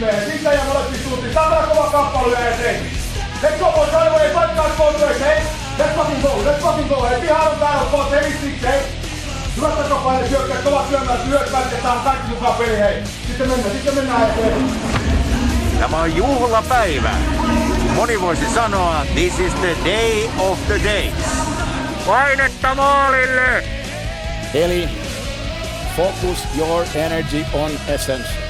Siitä ja molempi suuntiin. Saadaan kova kappale eteen. Let's go boys, right away. Fight guys both ways, hey. Let's fucking go, let's fucking go. Hey, pihaan on täällä boys, heavy six, hey. Hyvät takapaine, hyökkäät, kovat syömään, hyökkäät, ja tää on kaikki mukaan peli, hei. Sitten mennään, sitten mennään eteen. Tämä on juhlapäivä. Moni voisi sanoa, this is the day of the days. Painetta maalille! Eli focus your energy on essence.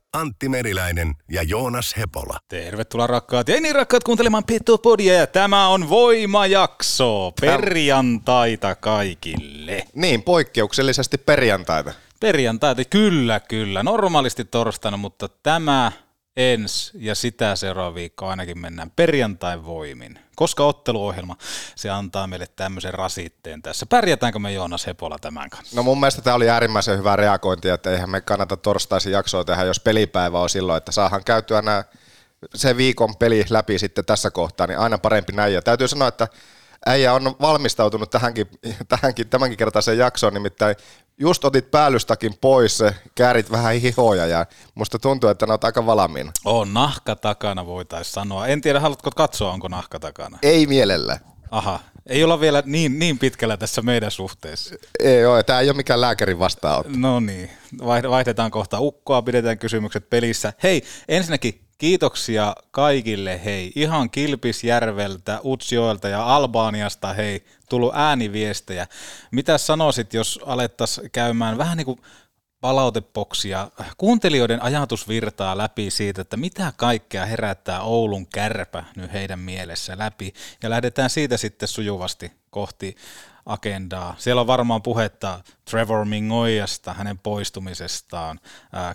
Antti Meriläinen ja Joonas Hepola. Tervetuloa rakkaat ja niin rakkaat kuuntelemaan Petopodia ja tämä on Voimajakso. Perjantaita kaikille. Niin, poikkeuksellisesti perjantaita. Perjantaita, kyllä kyllä. Normaalisti torstaina, mutta tämä ens ja sitä seuraava viikko ainakin mennään perjantain voimin. Koska otteluohjelma, se antaa meille tämmöisen rasitteen tässä. Pärjätäänkö me Joonas Hepola tämän kanssa? No mun mielestä tämä oli äärimmäisen hyvä reagointi, että eihän me kannata torstaisin jaksoa tehdä, jos pelipäivä on silloin, että saahan käytyä nämä se viikon peli läpi sitten tässä kohtaa, niin aina parempi näin. Ja täytyy sanoa, että äijä on valmistautunut tähänkin, tähänkin tämänkin kertaiseen jaksoon, nimittäin just otit päällystakin pois, käärit vähän hihoja ja musta tuntuu, että ne on aika valmiina. On nahka takana voitaisiin sanoa. En tiedä, haluatko katsoa, onko nahka takana? Ei mielellä. Aha, ei olla vielä niin, niin pitkällä tässä meidän suhteessa. Ei ole, tämä ei ole mikään lääkärin vastaanotto. No niin, vaihdetaan kohta ukkoa, pidetään kysymykset pelissä. Hei, ensinnäkin kiitoksia kaikille, hei, ihan Kilpisjärveltä, Utsjoelta ja Albaaniasta, hei, tullut ääniviestejä. Mitä sanoisit, jos alettaisiin käymään vähän niin kuin palautepoksia, kuuntelijoiden ajatusvirtaa läpi siitä, että mitä kaikkea herättää Oulun kärpä nyt heidän mielessä läpi, ja lähdetään siitä sitten sujuvasti kohti agendaa. Siellä on varmaan puhetta Trevor Mingoyasta, hänen poistumisestaan,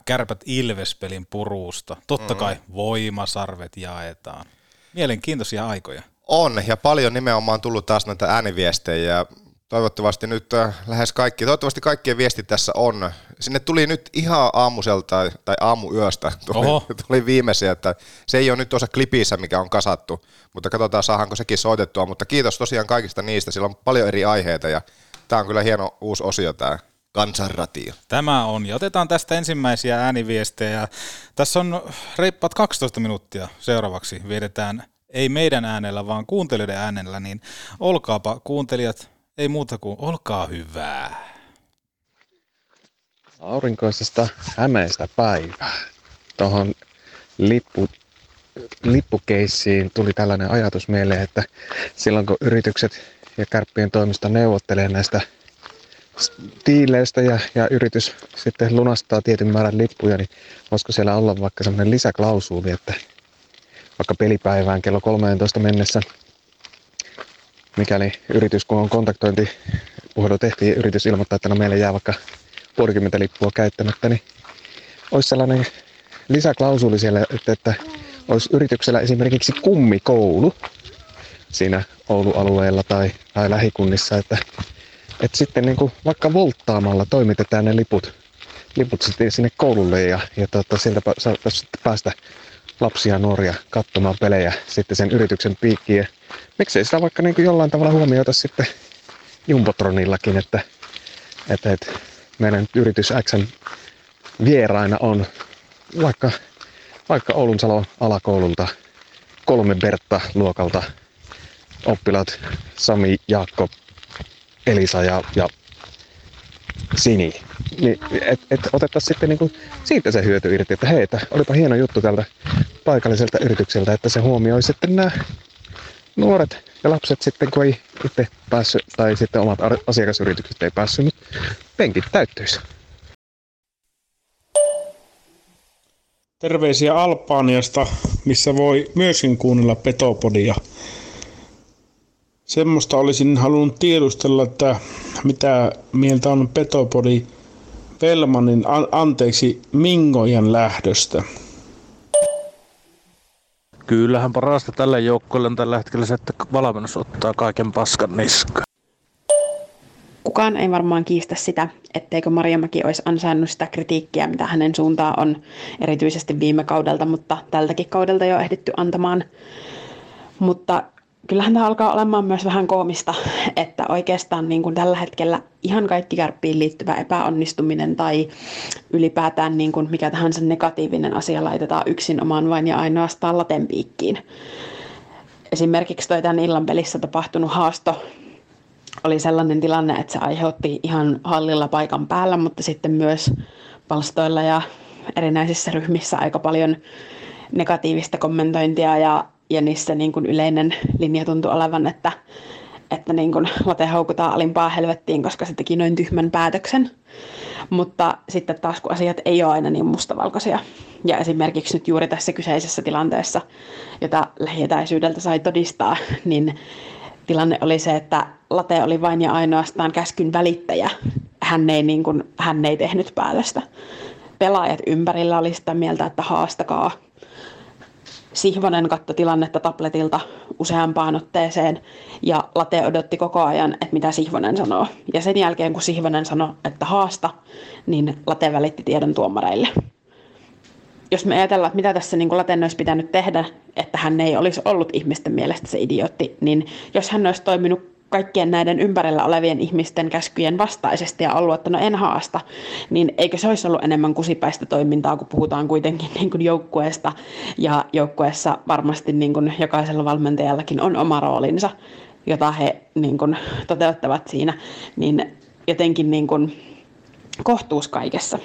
kärpät Ilvespelin puruusta, totta kai mm. voimasarvet jaetaan. Mielenkiintoisia aikoja. On, ja paljon nimenomaan tullut taas näitä ääniviestejä, Toivottavasti nyt äh, lähes kaikki, toivottavasti kaikkien viesti tässä on. Sinne tuli nyt ihan aamuselta tai aamuyöstä tuli, tuli viimeisiä, että se ei ole nyt tuossa klipissä, mikä on kasattu, mutta katsotaan saadaanko sekin soitettua, mutta kiitos tosiaan kaikista niistä, sillä on paljon eri aiheita ja tämä on kyllä hieno uusi osio tämä kansanratio. Tämä on, ja otetaan tästä ensimmäisiä ääniviestejä. Tässä on reippaat 12 minuuttia seuraavaksi, viedetään ei meidän äänellä, vaan kuuntelijoiden äänellä, niin olkaapa kuuntelijat ei muuta kuin olkaa hyvää. Aurinkoisesta hämeestä päivää. Tuohon lippu, lippukeissiin tuli tällainen ajatus mieleen, että silloin kun yritykset ja kärppien toimista neuvottelee näistä tiileistä ja, ja yritys sitten lunastaa tietyn määrän lippuja, niin voisiko siellä olla vaikka sellainen lisäklausuuli, että vaikka pelipäivään kello 13 mennessä mikäli yritys, kun on kontaktointipuhelu tehtiin, yritys ilmoittaa, että no meille jää vaikka puolikymmentä lippua käyttämättä, niin olisi sellainen lisäklausuli siellä, että, että olisi yrityksellä esimerkiksi kummikoulu siinä Oulu-alueella tai, tai lähikunnissa, että, että sitten niin kuin vaikka volttaamalla toimitetaan ne liput, liput sinne koululle ja, ja tuota, sieltä saattaisi päästä lapsia ja nuoria katsomaan pelejä sitten sen yrityksen piikkiin. Miksei sitä vaikka niin kuin jollain tavalla huomioita sitten Jumbotronillakin, että, että, että meidän yritys Xn vieraina on vaikka, vaikka Oulun Salon alakoululta kolme Bertta luokalta oppilaat Sami, Jaakko, Elisa ja, ja Sini. Niin, et, et otettaisiin sitten niinku siitä se hyöty irti, että hei, että olipa hieno juttu tältä paikalliselta yritykseltä, että se huomioi sitten nämä nuoret ja lapset sitten, kun ei itse päässyt, tai sitten omat asiakasyritykset ei päässyt, niin penkit täyttyisi. Terveisiä Albaaniasta, missä voi myöskin kuunnella Petopodia. Semmoista olisin halunnut tiedustella, että mitä mieltä on Petopodi Velmanin, anteeksi, Mingojan lähdöstä. Kyllähän parasta tälle joukkueelle on tällä hetkellä se, että valmennus ottaa kaiken paskan niska. Kukaan ei varmaan kiistä sitä, etteikö Marjamäki olisi ansainnut sitä kritiikkiä, mitä hänen suuntaan on erityisesti viime kaudelta, mutta tältäkin kaudelta jo ehditty antamaan. Mutta kyllähän tämä alkaa olemaan myös vähän koomista, että oikeastaan niin kuin tällä hetkellä ihan kaikki kärppiin liittyvä epäonnistuminen tai ylipäätään niin kuin mikä tahansa negatiivinen asia laitetaan yksin omaan vain ja ainoastaan latenpiikkiin. Esimerkiksi toi tämän illan pelissä tapahtunut haasto oli sellainen tilanne, että se aiheutti ihan hallilla paikan päällä, mutta sitten myös palstoilla ja erinäisissä ryhmissä aika paljon negatiivista kommentointia ja ja niissä niin kuin yleinen linja tuntui olevan, että, että niin kuin late haukutaan alimpaa helvettiin, koska se teki noin tyhmän päätöksen. Mutta sitten taas kun asiat ei ole aina niin mustavalkoisia. Ja esimerkiksi nyt juuri tässä kyseisessä tilanteessa, jota lähietäisyydeltä sai todistaa, niin tilanne oli se, että Late oli vain ja ainoastaan käskyn välittäjä. Hän ei, niin kuin, hän ei tehnyt päätöstä. Pelaajat ympärillä oli sitä mieltä, että haastakaa Sihvonen katsoi tilannetta tabletilta useampaan otteeseen ja Late odotti koko ajan, että mitä Sihvonen sanoo. Ja sen jälkeen, kun Sihvonen sanoi, että haasta, niin Late välitti tiedon tuomareille. Jos me ajatellaan, että mitä tässä niin Laten olisi pitänyt tehdä, että hän ei olisi ollut ihmisten mielestä se idiootti, niin jos hän olisi toiminut kaikkien näiden ympärillä olevien ihmisten käskyjen vastaisesti ja ollut, että no en haasta, niin eikö se olisi ollut enemmän kusipäistä toimintaa, kun puhutaan kuitenkin niin kuin joukkueesta ja joukkueessa varmasti niin kuin jokaisella valmentajallakin on oma roolinsa, jota he niin kuin toteuttavat siinä, niin jotenkin niin kuin kohtuus kaikessa.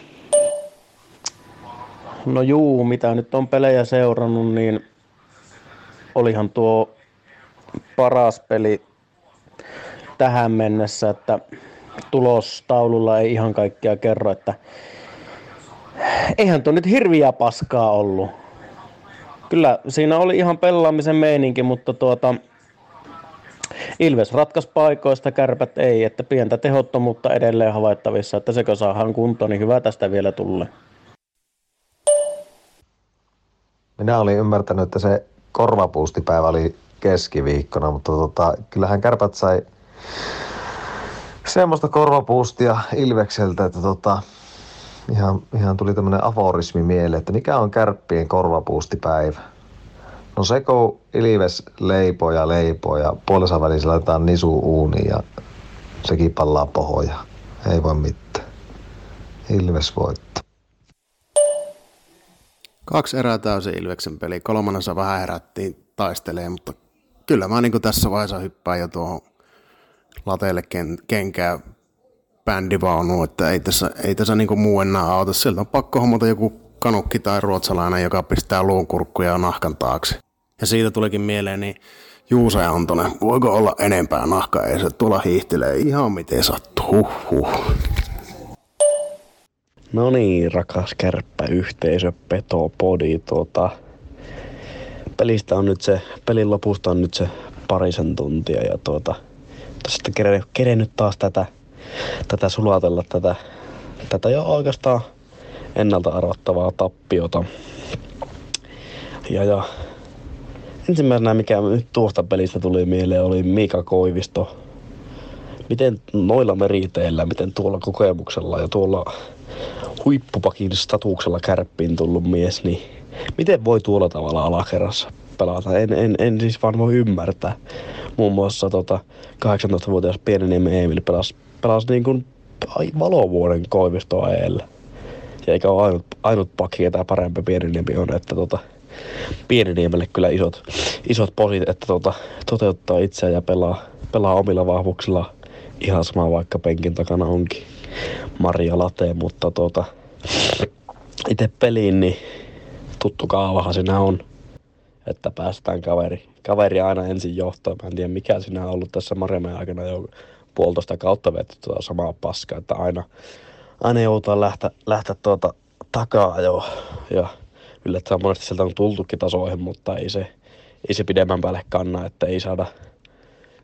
No juu, mitä nyt on pelejä seurannut, niin olihan tuo paras peli tähän mennessä, että tulostaululla ei ihan kaikkea kerro, että eihän tuo nyt hirviä paskaa ollut. Kyllä siinä oli ihan pelaamisen meininki, mutta tuota, Ilves ratkaisi paikoista, kärpät ei, että pientä tehottomuutta edelleen havaittavissa, että sekö saadaan kuntoon, niin hyvä tästä vielä tulee. Minä olin ymmärtänyt, että se korvapuustipäivä oli keskiviikkona, mutta tota, kyllähän kärpät sai semmoista korvapuustia Ilvekseltä, että tota, ihan, ihan tuli tämmöinen aforismi mieleen, että mikä on kärppien korvapuustipäivä? No se kun Ilves leipoo ja leipoo ja puolessa välissä laitetaan nisu uuni ja sekin pallaa pohoja. Ei voi mitään. Ilves voittaa. Kaksi erää täysin Ilveksen peli. Kolmannessa vähän herättiin taistelee, mutta kyllä mä niin tässä vaiheessa hyppään jo tuohon lateille ken, kenkää bändivaunu, että ei tässä, ei tässä niin muu enää auta. Sieltä on pakko hommata joku kanukki tai ruotsalainen, joka pistää luunkurkkuja nahkan taakse. Ja siitä tulikin mieleen, niin Juusa ja Antonen, voiko olla enempää nahkaa? Ei se tuolla hiihtelee ihan miten sattuu. Huhhuh. No niin, rakas kärppä yhteisö, peto, podi, tuota, pelistä on nyt se, pelin lopusta on nyt se parisen tuntia ja tuota, sitten kerennyt taas tätä, tätä sulatella, tätä, tätä jo oikeastaan ennalta arvattavaa tappiota. Ja, ja ensimmäisenä, mikä nyt tuosta pelistä tuli mieleen, oli Mika Koivisto. Miten noilla meriteillä, miten tuolla kokemuksella ja tuolla huippupakin statuksella kärppiin tullut mies, niin miten voi tuolla tavalla alakerrassa pelata? En, en, en siis vaan voi ymmärtää muun muassa tota, 18-vuotias Pieniniemen Emil pelasi, pelasi niin kuin valovuoden Koivistoa eellä. Ja eikä ole ainut, ainut pakki, ketä parempi Pieniniemi on, että tota, Pieniniemelle kyllä isot, isot posit, että tota, toteuttaa itseään ja pelaa, pelaa omilla vahvuuksilla ihan sama vaikka penkin takana onkin Maria Late, mutta tota, itse peliin niin tuttu kaavahan siinä on. Että päästään kaveri, kaveri aina ensin johtoon. Mä en tiedä mikä siinä on ollut tässä Marjamäen aikana jo puolitoista kautta vettä tuota samaa paskaa, että aina, aina joutuu lähteä, lähteä tuota takaa jo. Ja yllättävän monesti sieltä on tultukin tasoihin, mutta ei se, ei se pidemmän päälle kanna, että ei saada,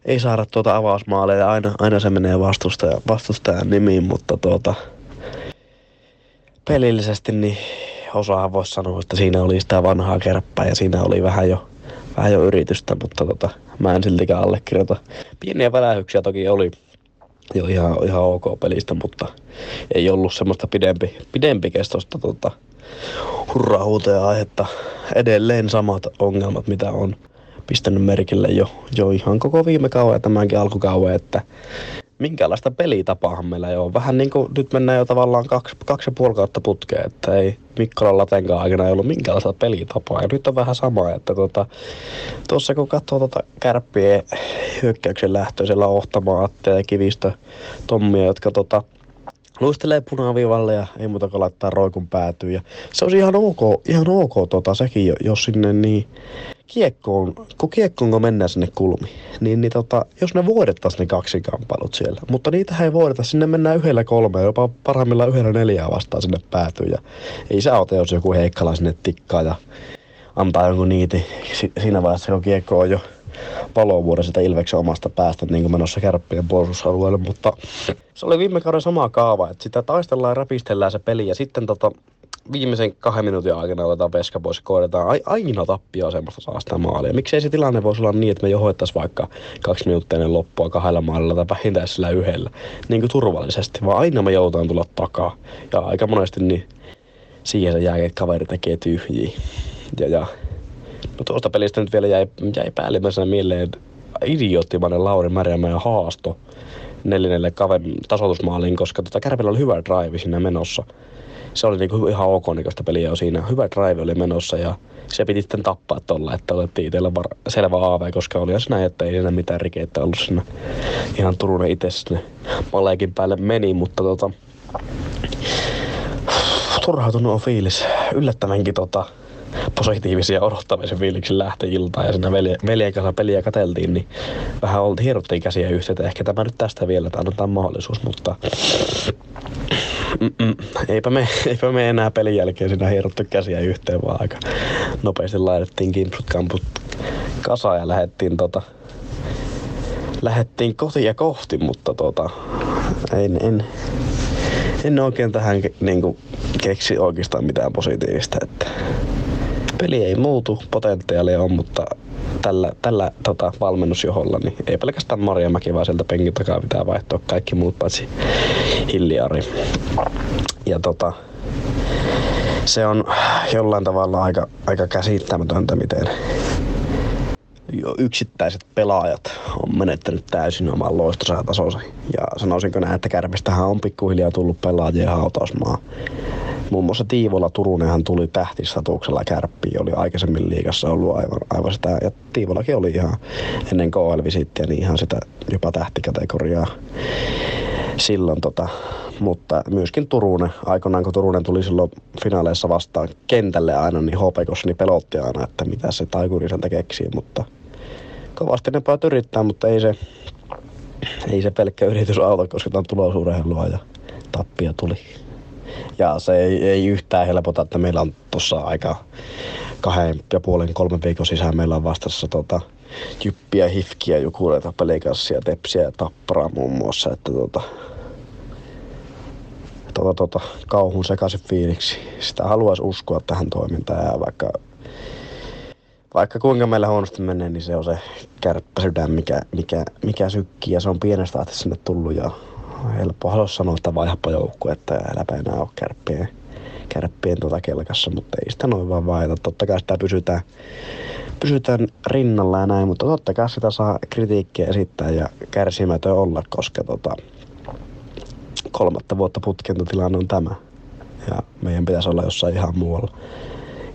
ei saada tuota avausmaaleja. Aina, aina se menee vastustajan, vastustajan nimiin, mutta tuota, pelillisesti niin osaahan voisi sanoa, että siinä oli sitä vanhaa kärppää ja siinä oli vähän jo, vähän jo yritystä, mutta tota, mä en siltikään allekirjoita. Pieniä välähyksiä toki oli jo ihan, ihan ok pelistä, mutta ei ollut semmoista pidempi, pidempi kestosta tota, hurrahuuteen aihetta. Edelleen samat ongelmat, mitä on pistänyt merkille jo, jo ihan koko viime kauan ja tämänkin alkukauden, että minkälaista pelitapaahan meillä ei ole. Vähän niin kuin nyt mennään jo tavallaan kaksi, kaksi ja puoli kautta putkeen, että ei Mikkolan Latenkaan aikana ei ollut minkälaista pelitapaa. Ja nyt on vähän sama, että tuota, tuossa kun katsoo tuota kärppien hyökkäyksen lähtöä, siellä on Ohtama, Atte ja Kivistö, Tommia, jotka tota, luistelee punaviivalle ja ei muuta kuin laittaa roikun päätyyn. Ja se on ihan ok, ihan ok tota, sekin, jos sinne niin kiekkoon, kun kiekkoon kun mennään sinne kulmi, niin, niin tota, jos ne voidettaisiin ne kaksi kamppailut siellä, mutta niitä ei voideta, sinne mennään yhdellä kolme, jopa parhaimmillaan yhdellä neljää vastaan sinne päätyy ja ei se auta, jos joku heikkala sinne tikkaa ja antaa jonkun niiti siinä vaiheessa, kun kiekko on jo palovuoden sitä Ilveksen omasta päästä niin kuin menossa kärppien puolustusalueelle, mutta se oli viime kauden sama kaava, että sitä taistellaan ja räpistellään se peli ja sitten tota, viimeisen kahden minuutin aikana otetaan veska pois ja kohdataan aina tappia semmoista saa sitä maalia. Miksei se tilanne voisi olla niin, että me johoittaisiin vaikka kaksi minuuttia ennen loppua kahdella maalilla tai vähintään sillä yhdellä, niin kuin turvallisesti, vaan aina me joudutaan tulla takaa. Ja aika monesti niin siihen se jää, että kaveri tekee tyhjiä. Ja, ja tuosta pelistä nyt vielä jäi, jäi päällimmäisenä mieleen idioottimainen Lauri Märjämäen haasto neljännelle kaverin tasoitusmaaliin, koska tota Kärpillä oli hyvä drive siinä menossa. Se oli niinku ihan ok näköistä peliä jo siinä. Hyvä drive oli menossa ja se piti sitten tappaa tuolla, että otettiin itsellä var- selvä AV, koska oli se näin, että ei enää mitään rikeitä ollut siinä. Ihan Turunen itse sinne päälle meni, mutta tota, turhautunut on fiilis. Yllättävänkin tota, positiivisia odottamisen fiiliksen lähtöiltaan ja siinä veljen, kanssa peliä kateltiin, niin vähän oltiin, hierottiin käsiä yhteen. Ehkä tämä nyt tästä vielä, että annetaan mahdollisuus, mutta. Eipä me, eipä me enää pelin jälkeen siinä hierottu käsiä yhteen, vaan aika nopeasti laitettiin kimpsut kamput kasaan ja lähdettiin tota, lähdettiin kotia kohti, mutta tota, en, en, en oikein tähän niin kuin, keksi oikeastaan mitään positiivista. Että peli ei muutu, potentiaali on, mutta tällä, tällä tota, valmennusjoholla niin ei pelkästään Mäki, vaan sieltä penkin takaa pitää vaihtaa kaikki muut paitsi Hilliari. Ja tota, se on jollain tavalla aika, aika käsittämätöntä, miten jo yksittäiset pelaajat on menettänyt täysin oman loistonsa ja tasonsa. Ja sanoisinko näin, että Kärpistähän on pikkuhiljaa tullut pelaajien hautausmaa. Muun muassa Tiivola Turunenhan tuli tähtistatuksella kärppiin, oli aikaisemmin liigassa ollut aivan, aivan sitä, ja Tiivolakin oli ihan ennen KL-visittiä, niin ihan sitä jopa tähtikategoriaa silloin tota, mutta myöskin Turunen, aikoinaan kun Turunen tuli silloin finaaleissa vastaan kentälle aina, niin HPKssa niin pelotti aina, että mitä se taikuri sieltä keksii, mutta kovasti ne päät yrittää, mutta ei se, ei se pelkkä yritys auta, koska tämä on tulosurheilua ja tappia tuli. Ja se ei, ei yhtään helpota, että meillä on tuossa aika kahden ja puolen, kolmen viikon sisään meillä on vastassa tota, jyppiä, hifkiä, jukureita, pelikassia, tepsiä ja tapparaa muun muassa. Että tota, tota, tota, kauhun sekaisin fiiliksi. Sitä haluaisi uskoa tähän toimintaan ja vaikka, vaikka kuinka meillä huonosti menee, niin se on se kärppäsydän, mikä, mikä, mikä sykkii ja se on pienestä asti sinne tullut ja helppo halua sanoa, että vaihapa joukku, että äläpä enää ole kärppien, kärppien tuota kelkassa, mutta ei sitä noin vaan vaihda. Totta kai sitä pysytään, pysytään rinnalla ja näin, mutta totta kai sitä saa kritiikkiä esittää ja kärsimätön olla, koska tota, kolmatta vuotta putken tilanne on tämä. Ja meidän pitäisi olla jossain ihan muualla.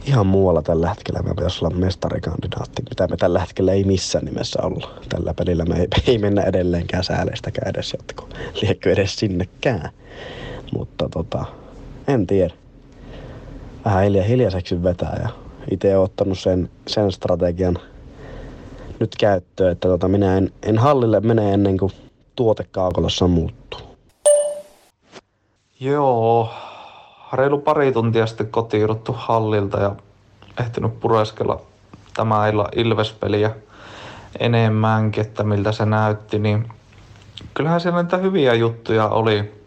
Ihan muualla tällä hetkellä meidän pitäisi olla mestarikandidaatti, mitä me tällä hetkellä ei missään nimessä olla. Tällä pelillä me ei, ei mennä edelleenkään sääleistäkään edes jatko. Liekö edes sinnekään. Mutta tota, en tiedä. Vähän hiljaa, hiljaiseksi vetää ja itse ottanut sen, sen strategian nyt käyttöön, että tota, minä en, en hallille mene ennen kuin tuote muuttuu. Joo, reilu pari tuntia sitten kotiuduttu hallilta ja ehtinyt pureskella tämä illan Ilves-peliä enemmänkin, että miltä se näytti, niin kyllähän siellä niitä hyviä juttuja oli.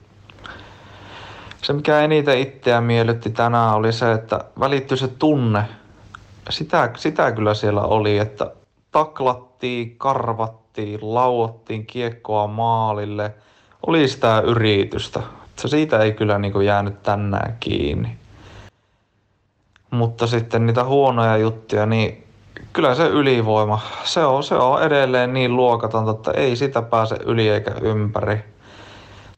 Se, mikä eniten itseä miellytti tänään, oli se, että välittyi se tunne. Sitä, sitä kyllä siellä oli, että taklattiin, karvattiin, lauottiin kiekkoa maalille. Oli sitä yritystä. Siitä ei kyllä niin kuin jäänyt tänään kiinni. Mutta sitten niitä huonoja juttuja, niin kyllä se ylivoima, se on, se on edelleen niin luokatonta, että ei sitä pääse yli eikä ympäri.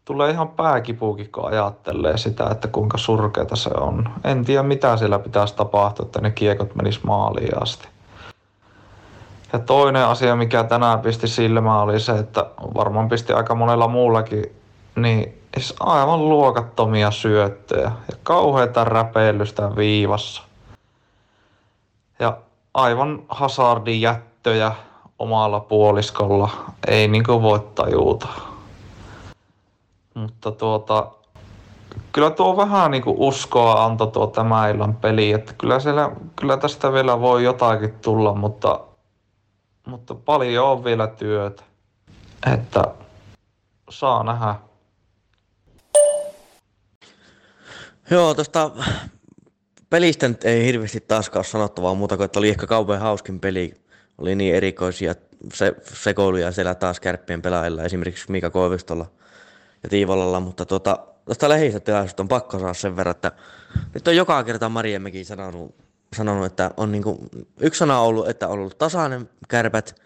Tulee ihan pääkipuukin, kun ajattelee sitä, että kuinka surkeata se on. En tiedä, mitä siellä pitäisi tapahtua, että ne kiekot menis maaliin asti. Ja toinen asia, mikä tänään pisti silmään, oli se, että varmaan pisti aika monella muullakin, niin aivan luokattomia syöttöjä ja kauheita räpeilystä viivassa. Ja aivan hasardin jättöjä omalla puoliskolla. Ei niinku voi tajuta. Mutta tuota, kyllä tuo vähän niinku uskoa antoi tuo tämä illan peli, että kyllä, siellä, kyllä tästä vielä voi jotakin tulla, mutta, mutta paljon on vielä työtä. Että saa nähdä. Joo, tuosta pelistä nyt ei hirveästi taaskaan ole sanottavaa muuta kuin, että oli ehkä kauhean hauskin peli. Oli niin erikoisia se, sekoiluja siellä taas kärppien pelaajilla, esimerkiksi Mika Koivistolla ja Tiivolalla, mutta tuota, tuosta lehdistötilaisuudesta on pakko saada sen verran, että nyt on joka kerta Mariemäki sanonut, sanonut että on niin kuin, yksi sana ollut, että on ollut tasainen kärpät,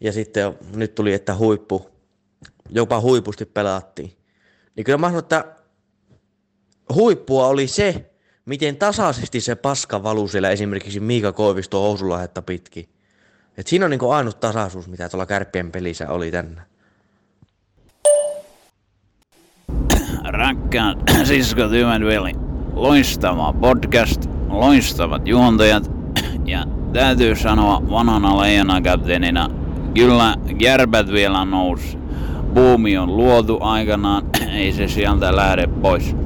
ja sitten nyt tuli, että huippu, jopa huipusti pelattiin. Niin kyllä mä sanon, että huippua oli se, miten tasaisesti se paska valuu siellä esimerkiksi Miika Koivisto housulahetta pitkin. Et siinä on niinku ainut tasaisuus, mitä tuolla kärppien pelissä oli tänne. Rakkaat siskot, hyvät veli. Loistava podcast, loistavat juontajat. Ja täytyy sanoa vanhana leijonakapteenina, kyllä järpät vielä nousi. Buumi on luotu aikanaan, ei se sieltä lähde pois.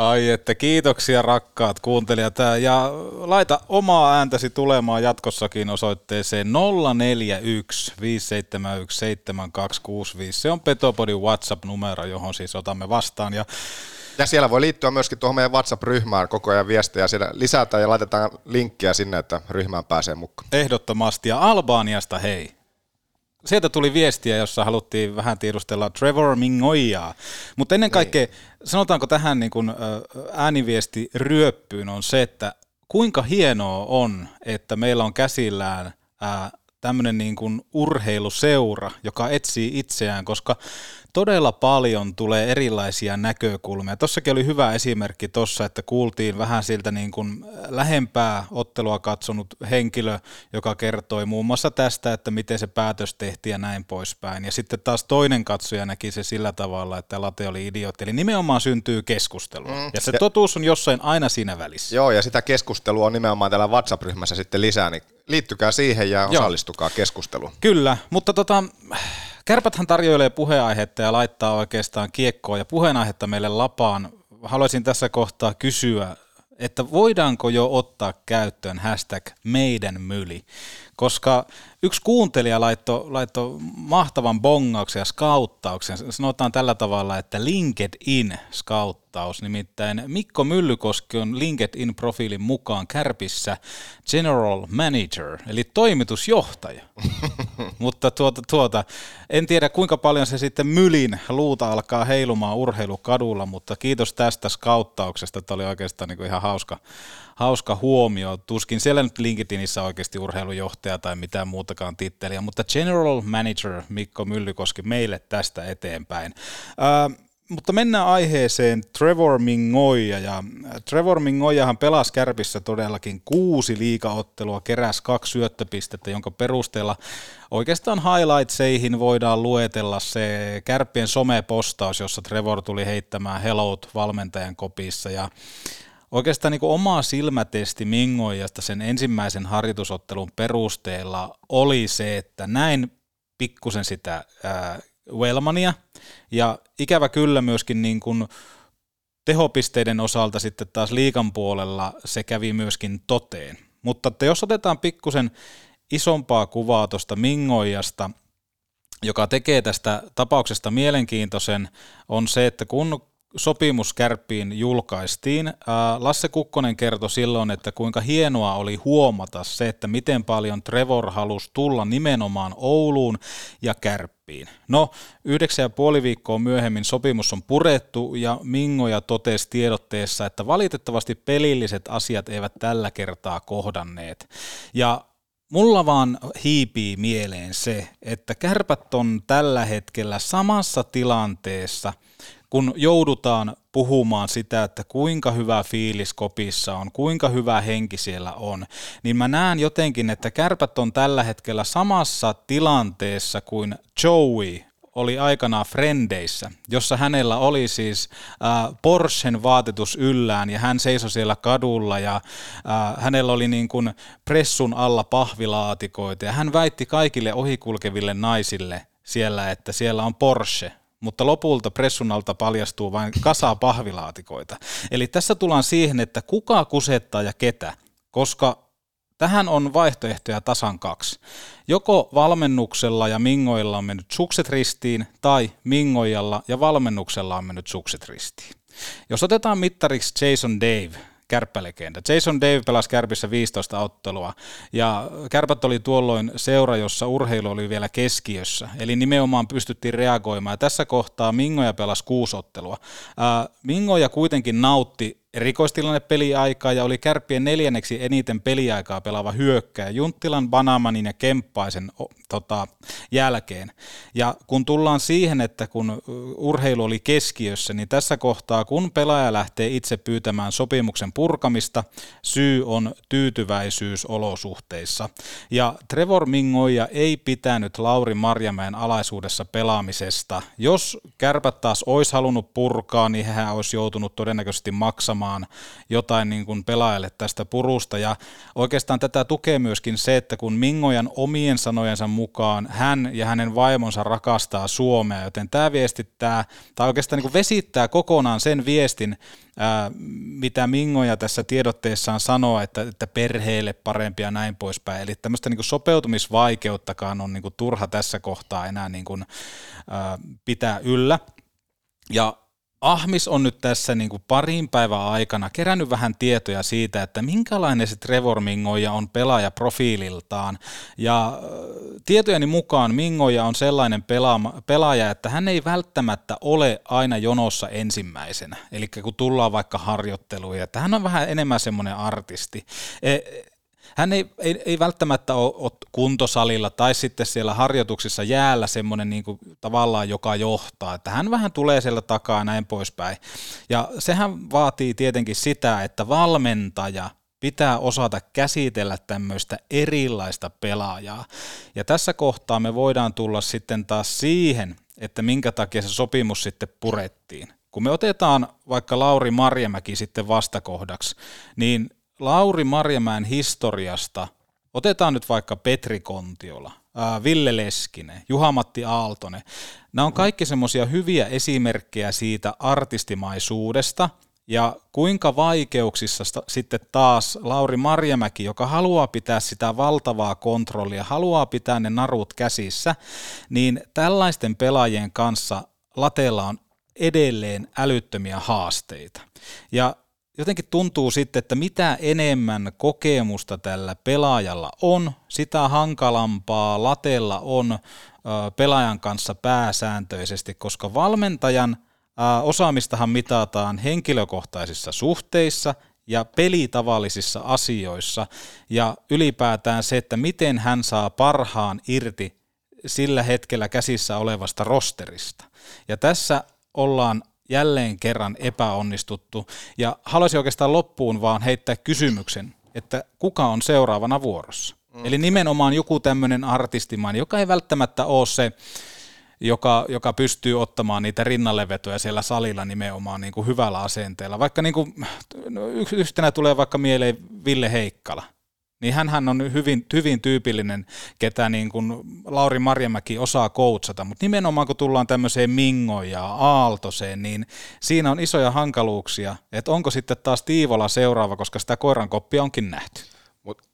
Ai että kiitoksia rakkaat kuuntelijat ja laita omaa ääntäsi tulemaan jatkossakin osoitteeseen 041 571 7265. Se on Petopodin WhatsApp-numero, johon siis otamme vastaan. Ja ja siellä voi liittyä myöskin tuohon meidän WhatsApp-ryhmään koko ajan viestejä. Siellä lisätään ja laitetaan linkkiä sinne, että ryhmään pääsee mukaan. Ehdottomasti. Ja Albaaniasta hei sieltä tuli viestiä, jossa haluttiin vähän tiedustella Trevor Mingoijaa. Mutta ennen kaikkea, niin. sanotaanko tähän niin kuin ääniviesti ryöppyyn on se, että kuinka hienoa on, että meillä on käsillään tämmöinen niin kuin urheiluseura, joka etsii itseään, koska todella paljon tulee erilaisia näkökulmia. Tossakin oli hyvä esimerkki tuossa, että kuultiin vähän siltä niin kuin lähempää ottelua katsonut henkilö, joka kertoi muun muassa tästä, että miten se päätös tehtiin ja näin poispäin. Ja sitten taas toinen katsoja näki se sillä tavalla, että Late oli idiootti. Eli nimenomaan syntyy keskustelu. Mm. Ja se ja, totuus on jossain aina siinä välissä. Joo, ja sitä keskustelua on nimenomaan täällä WhatsApp-ryhmässä sitten lisää, niin liittykää siihen ja osallistukaa Joo. keskusteluun. Kyllä, mutta tota, Kärpäthän tarjoilee puheenaihetta ja laittaa oikeastaan kiekkoa ja puheenaihetta meille lapaan. Haluaisin tässä kohtaa kysyä, että voidaanko jo ottaa käyttöön hashtag meidän myli, koska yksi kuuntelija laittoi laitto mahtavan bongauksen ja skauttauksen. Sanotaan tällä tavalla, että LinkedIn skauttaus. Nimittäin Mikko Myllykoski on LinkedIn-profiilin mukaan kärpissä General Manager, eli toimitusjohtaja. Mutta tuota, tuota, en tiedä kuinka paljon se sitten Mylin luuta alkaa heilumaan urheilukadulla, mutta kiitos tästä skauttauksesta. Tämä oli oikeastaan niin kuin ihan hauska, hauska huomio. Tuskin siellä nyt LinkedInissä oikeasti urheilujohtaja tai mitään muutakaan titteliä, mutta General Manager Mikko Myllykoski meille tästä eteenpäin. Ää, mutta mennään aiheeseen Trevor Mingoja. Ja Trevor Mingojahan pelasi Kärpissä todellakin kuusi liikaottelua, keräs kaksi syöttöpistettä, jonka perusteella oikeastaan highlightseihin voidaan luetella se Kärppien somepostaus, jossa Trevor tuli heittämään hellout valmentajan kopissa. Ja oikeastaan niin oma silmätesti Mingoijasta sen ensimmäisen harjoitusottelun perusteella oli se, että näin pikkusen sitä ää, Wellmania ja ikävä kyllä myöskin niin kuin tehopisteiden osalta sitten taas liikan puolella se kävi myöskin toteen. Mutta että jos otetaan pikkusen isompaa kuvaa tuosta Mingoijasta, joka tekee tästä tapauksesta mielenkiintoisen, on se, että kun sopimus kärppiin julkaistiin. Lasse Kukkonen kertoi silloin, että kuinka hienoa oli huomata se, että miten paljon Trevor halusi tulla nimenomaan Ouluun ja kärppiin. No, yhdeksän ja puoli viikkoa myöhemmin sopimus on purettu ja Mingoja totesi tiedotteessa, että valitettavasti pelilliset asiat eivät tällä kertaa kohdanneet. Ja Mulla vaan hiipii mieleen se, että kärpät on tällä hetkellä samassa tilanteessa – kun joudutaan puhumaan sitä, että kuinka hyvä fiilis kopissa on, kuinka hyvä henki siellä on, niin mä näen jotenkin, että kärpät on tällä hetkellä samassa tilanteessa kuin Joey oli aikanaan Frendeissä, jossa hänellä oli siis äh, Porschen vaatetus yllään ja hän seisoi siellä kadulla ja äh, hänellä oli niin kuin pressun alla pahvilaatikoita ja hän väitti kaikille ohikulkeville naisille siellä, että siellä on Porsche, mutta lopulta pressun alta paljastuu vain kasa pahvilaatikoita. Eli tässä tullaan siihen, että kuka kusettaa ja ketä, koska tähän on vaihtoehtoja tasan kaksi. Joko valmennuksella ja mingoilla on mennyt sukset ristiin, tai mingoijalla ja valmennuksella on mennyt sukset ristiin. Jos otetaan mittariksi Jason Dave, kärppälegenda. Jason Dave pelasi Kärpissä 15 ottelua ja Kärpät oli tuolloin seura, jossa urheilu oli vielä keskiössä, eli nimenomaan pystyttiin reagoimaan. Ja tässä kohtaa Mingoja pelasi kuusi ottelua. Mingoja kuitenkin nautti erikoistilanne peliaikaa ja oli kärppien neljänneksi eniten peliaikaa pelaava hyökkäjä Junttilan, Banamanin ja Kemppaisen tota, jälkeen. Ja kun tullaan siihen, että kun urheilu oli keskiössä, niin tässä kohtaa, kun pelaaja lähtee itse pyytämään sopimuksen purkamista, syy on tyytyväisyys olosuhteissa. Ja Trevor Mingoja ei pitänyt Lauri Marjamäen alaisuudessa pelaamisesta. Jos kärpät taas olisi halunnut purkaa, niin hän olisi joutunut todennäköisesti maksamaan maksamaan jotain niin kuin pelaajalle tästä purusta. Ja oikeastaan tätä tukee myöskin se, että kun Mingojan omien sanojensa mukaan hän ja hänen vaimonsa rakastaa Suomea, joten tämä viestittää, tai oikeastaan niin kuin vesittää kokonaan sen viestin, ää, mitä Mingoja tässä tiedotteessaan sanoo, että, että perheelle parempia ja näin poispäin. Eli tämmöistä niin sopeutumisvaikeuttakaan on niin turha tässä kohtaa enää niin kuin, ää, pitää yllä. Ja Ahmis on nyt tässä niin kuin parin päivän aikana kerännyt vähän tietoja siitä, että minkälainen se Trevor Mingoja on pelaaja profiililtaan. Ja tietojeni mukaan Mingoja on sellainen pelaaja, että hän ei välttämättä ole aina jonossa ensimmäisenä. Eli kun tullaan vaikka harjoitteluihin, että hän on vähän enemmän semmoinen artisti. Hän ei, ei, ei välttämättä ole, ole kuntosalilla tai sitten siellä harjoituksissa jäällä semmoinen niin kuin tavallaan, joka johtaa, että hän vähän tulee siellä takaa ja näin poispäin. Ja sehän vaatii tietenkin sitä, että valmentaja pitää osata käsitellä tämmöistä erilaista pelaajaa. Ja tässä kohtaa me voidaan tulla sitten taas siihen, että minkä takia se sopimus sitten purettiin. Kun me otetaan vaikka Lauri Marjamäki sitten vastakohdaksi, niin Lauri Marjamäen historiasta, otetaan nyt vaikka Petri Kontiola, Ville Leskinen, Juha-Matti Aaltonen. Nämä on kaikki semmoisia hyviä esimerkkejä siitä artistimaisuudesta ja kuinka vaikeuksissa sitten taas Lauri Marjamäki, joka haluaa pitää sitä valtavaa kontrollia, haluaa pitää ne narut käsissä, niin tällaisten pelaajien kanssa lateella on edelleen älyttömiä haasteita. Ja jotenkin tuntuu sitten, että mitä enemmän kokemusta tällä pelaajalla on, sitä hankalampaa latella on pelaajan kanssa pääsääntöisesti, koska valmentajan osaamistahan mitataan henkilökohtaisissa suhteissa ja pelitavallisissa asioissa ja ylipäätään se, että miten hän saa parhaan irti sillä hetkellä käsissä olevasta rosterista. Ja tässä ollaan jälleen kerran epäonnistuttu. Ja haluaisin oikeastaan loppuun vaan heittää kysymyksen, että kuka on seuraavana vuorossa? Mm. Eli nimenomaan joku tämmöinen artistimainen, joka ei välttämättä ole se joka, joka pystyy ottamaan niitä rinnallevetoja siellä salilla nimenomaan niin kuin hyvällä asenteella. Vaikka niin kuin, no, yhtenä tulee vaikka mieleen Ville Heikkala, niin hän on hyvin, hyvin tyypillinen, ketä niin kuin Lauri Marjamäki osaa koutsata, mutta nimenomaan kun tullaan tämmöiseen Mingoon ja Aaltoseen, niin siinä on isoja hankaluuksia, että onko sitten taas Tiivola seuraava, koska sitä koiran koppia onkin nähty.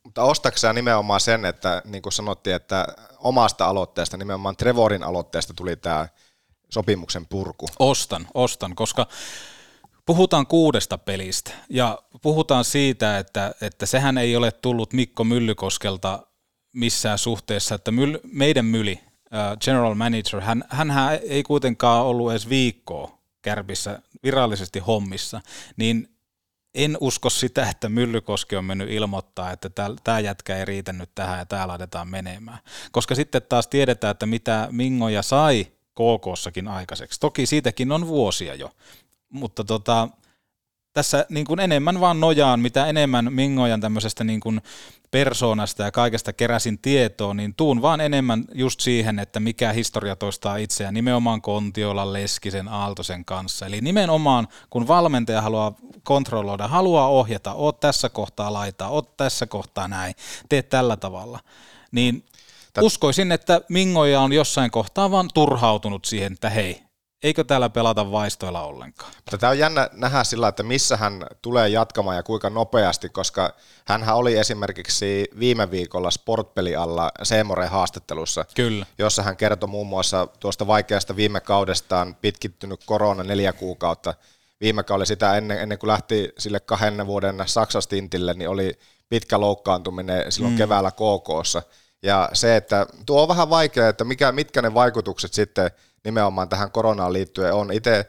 Mutta ostatko nimenomaan sen, että niin kuin sanottiin, että omasta aloitteesta, nimenomaan Trevorin aloitteesta tuli tämä sopimuksen purku? Ostan, ostan, koska puhutaan kuudesta pelistä ja puhutaan siitä, että, että sehän ei ole tullut Mikko Myllykoskelta missään suhteessa, että myl, meidän myli, uh, general manager, hän, hänhän ei kuitenkaan ollut edes viikkoa kärpissä virallisesti hommissa, niin en usko sitä, että Myllykoski on mennyt ilmoittaa, että tämä jätkä ei riitä nyt tähän ja tämä laitetaan menemään. Koska sitten taas tiedetään, että mitä Mingoja sai KK-sakin aikaiseksi. Toki siitäkin on vuosia jo, mutta tota, tässä niin kuin enemmän vaan nojaan, mitä enemmän Mingojan tämmöisestä niin kuin persoonasta ja kaikesta keräsin tietoa, niin tuun vaan enemmän just siihen, että mikä historia toistaa itseään nimenomaan Kontiola, Leskisen, Aaltosen kanssa. Eli nimenomaan, kun valmentaja haluaa kontrolloida, haluaa ohjata, oot tässä kohtaa laitaa, oot tässä kohtaa näin, teet tällä tavalla, niin uskoisin, että Mingoja on jossain kohtaa vaan turhautunut siihen, että hei, eikö täällä pelata vaistoilla ollenkaan? Mutta tämä on jännä nähdä sillä, että missä hän tulee jatkamaan ja kuinka nopeasti, koska hän oli esimerkiksi viime viikolla Sportpeli alla Seemoren haastattelussa, Kyllä. jossa hän kertoi muun muassa tuosta vaikeasta viime kaudestaan pitkittynyt korona neljä kuukautta. Viime kaudella sitä ennen, ennen kuin lähti sille kahden vuoden Saksastintille, niin oli pitkä loukkaantuminen silloin mm. keväällä KKssa. Ja se, että tuo on vähän vaikea, että mikä, mitkä ne vaikutukset sitten nimenomaan tähän koronaan liittyen on. Itse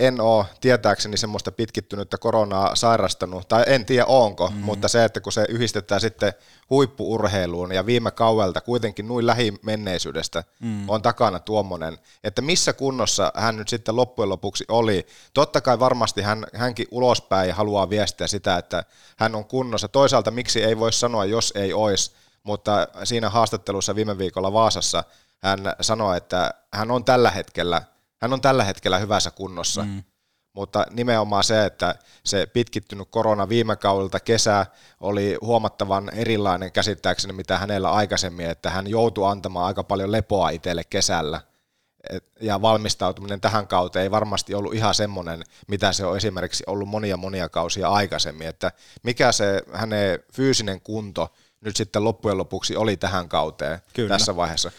en ole tietääkseni semmoista pitkittynyttä koronaa sairastanut, tai en tiedä onko, mm. mutta se, että kun se yhdistetään sitten huippuurheiluun ja viime kauelta kuitenkin nuin lähimenneisyydestä mm. on takana tuommoinen, että missä kunnossa hän nyt sitten loppujen lopuksi oli. Totta kai varmasti hän, hänkin ulospäin haluaa viestiä sitä, että hän on kunnossa. Toisaalta miksi ei voi sanoa, jos ei olisi, mutta siinä haastattelussa viime viikolla Vaasassa – hän sanoi, että hän on tällä hetkellä, hän on tällä hetkellä hyvässä kunnossa. Mm. Mutta nimenomaan se, että se pitkittynyt korona viime kaudelta kesä oli huomattavan erilainen käsittääkseni, mitä hänellä aikaisemmin, että hän joutui antamaan aika paljon lepoa itselle kesällä. Ja valmistautuminen tähän kauteen ei varmasti ollut ihan semmoinen, mitä se on esimerkiksi ollut monia monia kausia aikaisemmin, että mikä se hänen fyysinen kunto nyt sitten loppujen lopuksi oli tähän kauteen Kyllä. tässä vaiheessa.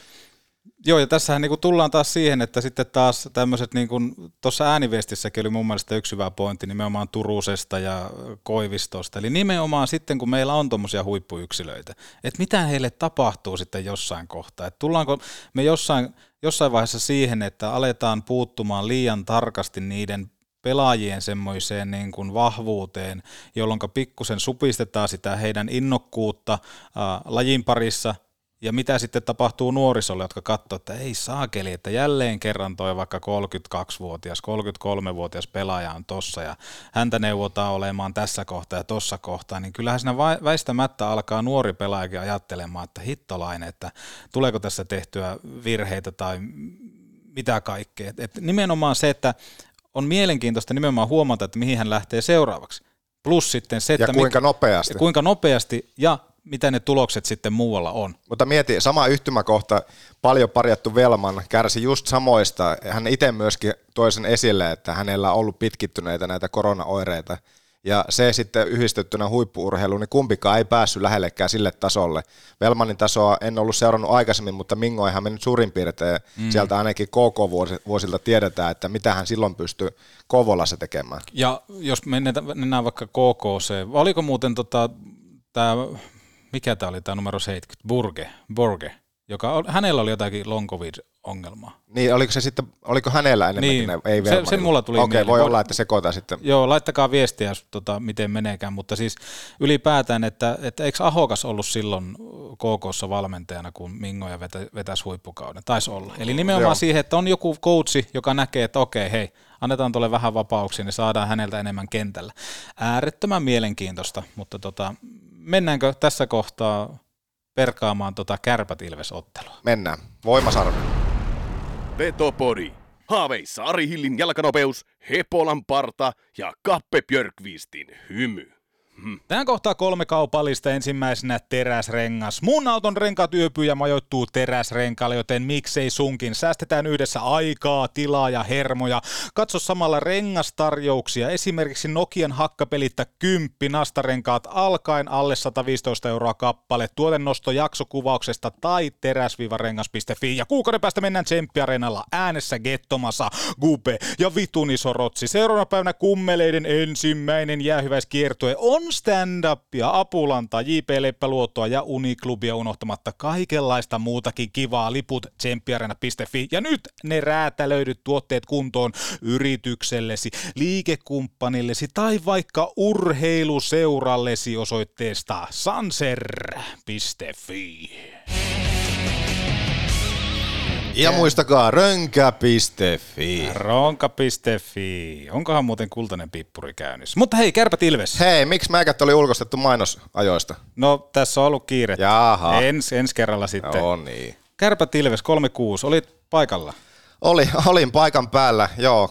Joo, ja tässähän niin tullaan taas siihen, että sitten taas tämmöiset, niin kuin tuossa ääniviestissäkin oli mun mielestä yksi hyvä pointti nimenomaan Turusesta ja Koivistosta. Eli nimenomaan sitten, kun meillä on tuommoisia huippuyksilöitä, että mitä heille tapahtuu sitten jossain kohtaa. Että tullaanko me jossain, jossain vaiheessa siihen, että aletaan puuttumaan liian tarkasti niiden pelaajien semmoiseen niin kuin vahvuuteen, jolloin pikkusen supistetaan sitä heidän innokkuutta ää, lajin parissa – ja mitä sitten tapahtuu nuorisolle, jotka katsoo, että ei saakeli, että jälleen kerran toi vaikka 32-vuotias, 33-vuotias pelaaja on tossa ja häntä neuvotaan olemaan tässä kohtaa ja tossa kohtaa, niin kyllähän siinä väistämättä alkaa nuori pelaajakin ajattelemaan, että hittolainen, että tuleeko tässä tehtyä virheitä tai mitä kaikkea. Et nimenomaan se, että on mielenkiintoista nimenomaan huomata, että mihin hän lähtee seuraavaksi. Plus sitten se, että... Ja kuinka nopeasti. Ja kuinka nopeasti ja mitä ne tulokset sitten muualla on. Mutta mieti, sama yhtymäkohta, paljon parjattu Velman kärsi just samoista. Hän itse myöskin toi sen esille, että hänellä on ollut pitkittyneitä näitä koronaoireita. Ja se sitten yhdistettynä huippuurheiluun, niin kumpikaan ei päässyt lähellekään sille tasolle. Velmanin tasoa en ollut seurannut aikaisemmin, mutta Mingo ihan mennyt suurin piirtein. Mm. Sieltä ainakin KK-vuosilta tiedetään, että mitä hän silloin pystyy Kovolassa tekemään. Ja jos mennään vaikka KKC, oliko muuten tota, tämä mikä tämä oli tämä numero 70, Burge, Borge, joka hänellä oli jotakin long covid-ongelmaa. Niin, oliko se sitten, oliko hänellä enemmänkin niin, ei se, se mulla tuli Okei, okay, voi olla, että sekoita sitten. Joo, laittakaa viestiä, tota, miten meneekään, mutta siis ylipäätään, että, että eikö Ahokas ollut silloin KKssa valmentajana, kun Mingoja vetä, vetäisi huippukauden? Taisi olla. Eli nimenomaan Joo. siihen, että on joku coachi, joka näkee, että okei, hei, annetaan tuolle vähän vapauksia, niin saadaan häneltä enemmän kentällä. Äärettömän mielenkiintoista, mutta tota, mennäänkö tässä kohtaa perkaamaan tota kärpät ottelua Mennään. Voimasarvi. Petopodi. Haaveissa Ari Hillin jalkanopeus, Hepolan parta ja Kappe Björkvistin hymy. Tähän kohtaa kolme kaupallista ensimmäisenä teräsrengas. Mun auton renkaat yöpyy ja majoittuu teräsrenkaalle, joten miksei sunkin. Säästetään yhdessä aikaa, tilaa ja hermoja. Katso samalla rengastarjouksia. Esimerkiksi Nokian hakkapelittä 10 nastarenkaat alkaen alle 115 euroa kappale. Tuotennosto jaksokuvauksesta tai teräsvivarengas.fi. Ja kuukauden päästä mennään Tsemppiareenalla äänessä Gettomassa, Gube ja vitun iso rotsi. Seuraavana päivänä kummeleiden ensimmäinen jäähyväiskiertue on stand-upia, apulantaa, JP Leppäluottoa ja Uniklubia unohtamatta kaikenlaista muutakin kivaa. Liput tsemppiarena.fi. Ja nyt ne räätälöidyt tuotteet kuntoon yrityksellesi, liikekumppanillesi tai vaikka urheiluseurallesi osoitteesta sanser.fi. Ja muistakaa rönkä.fi. Ronka.fi. Onkohan muuten kultainen pippuri käynnissä? Mutta hei, kärpät Ilves. Hei, miksi mäkät oli ulkostettu mainosajoista? No, tässä on ollut kiire. Jaha. Ens, ensi kerralla sitten. No niin. Kärpät Ilves 36. Olit paikalla. Oli, olin paikan päällä, joo,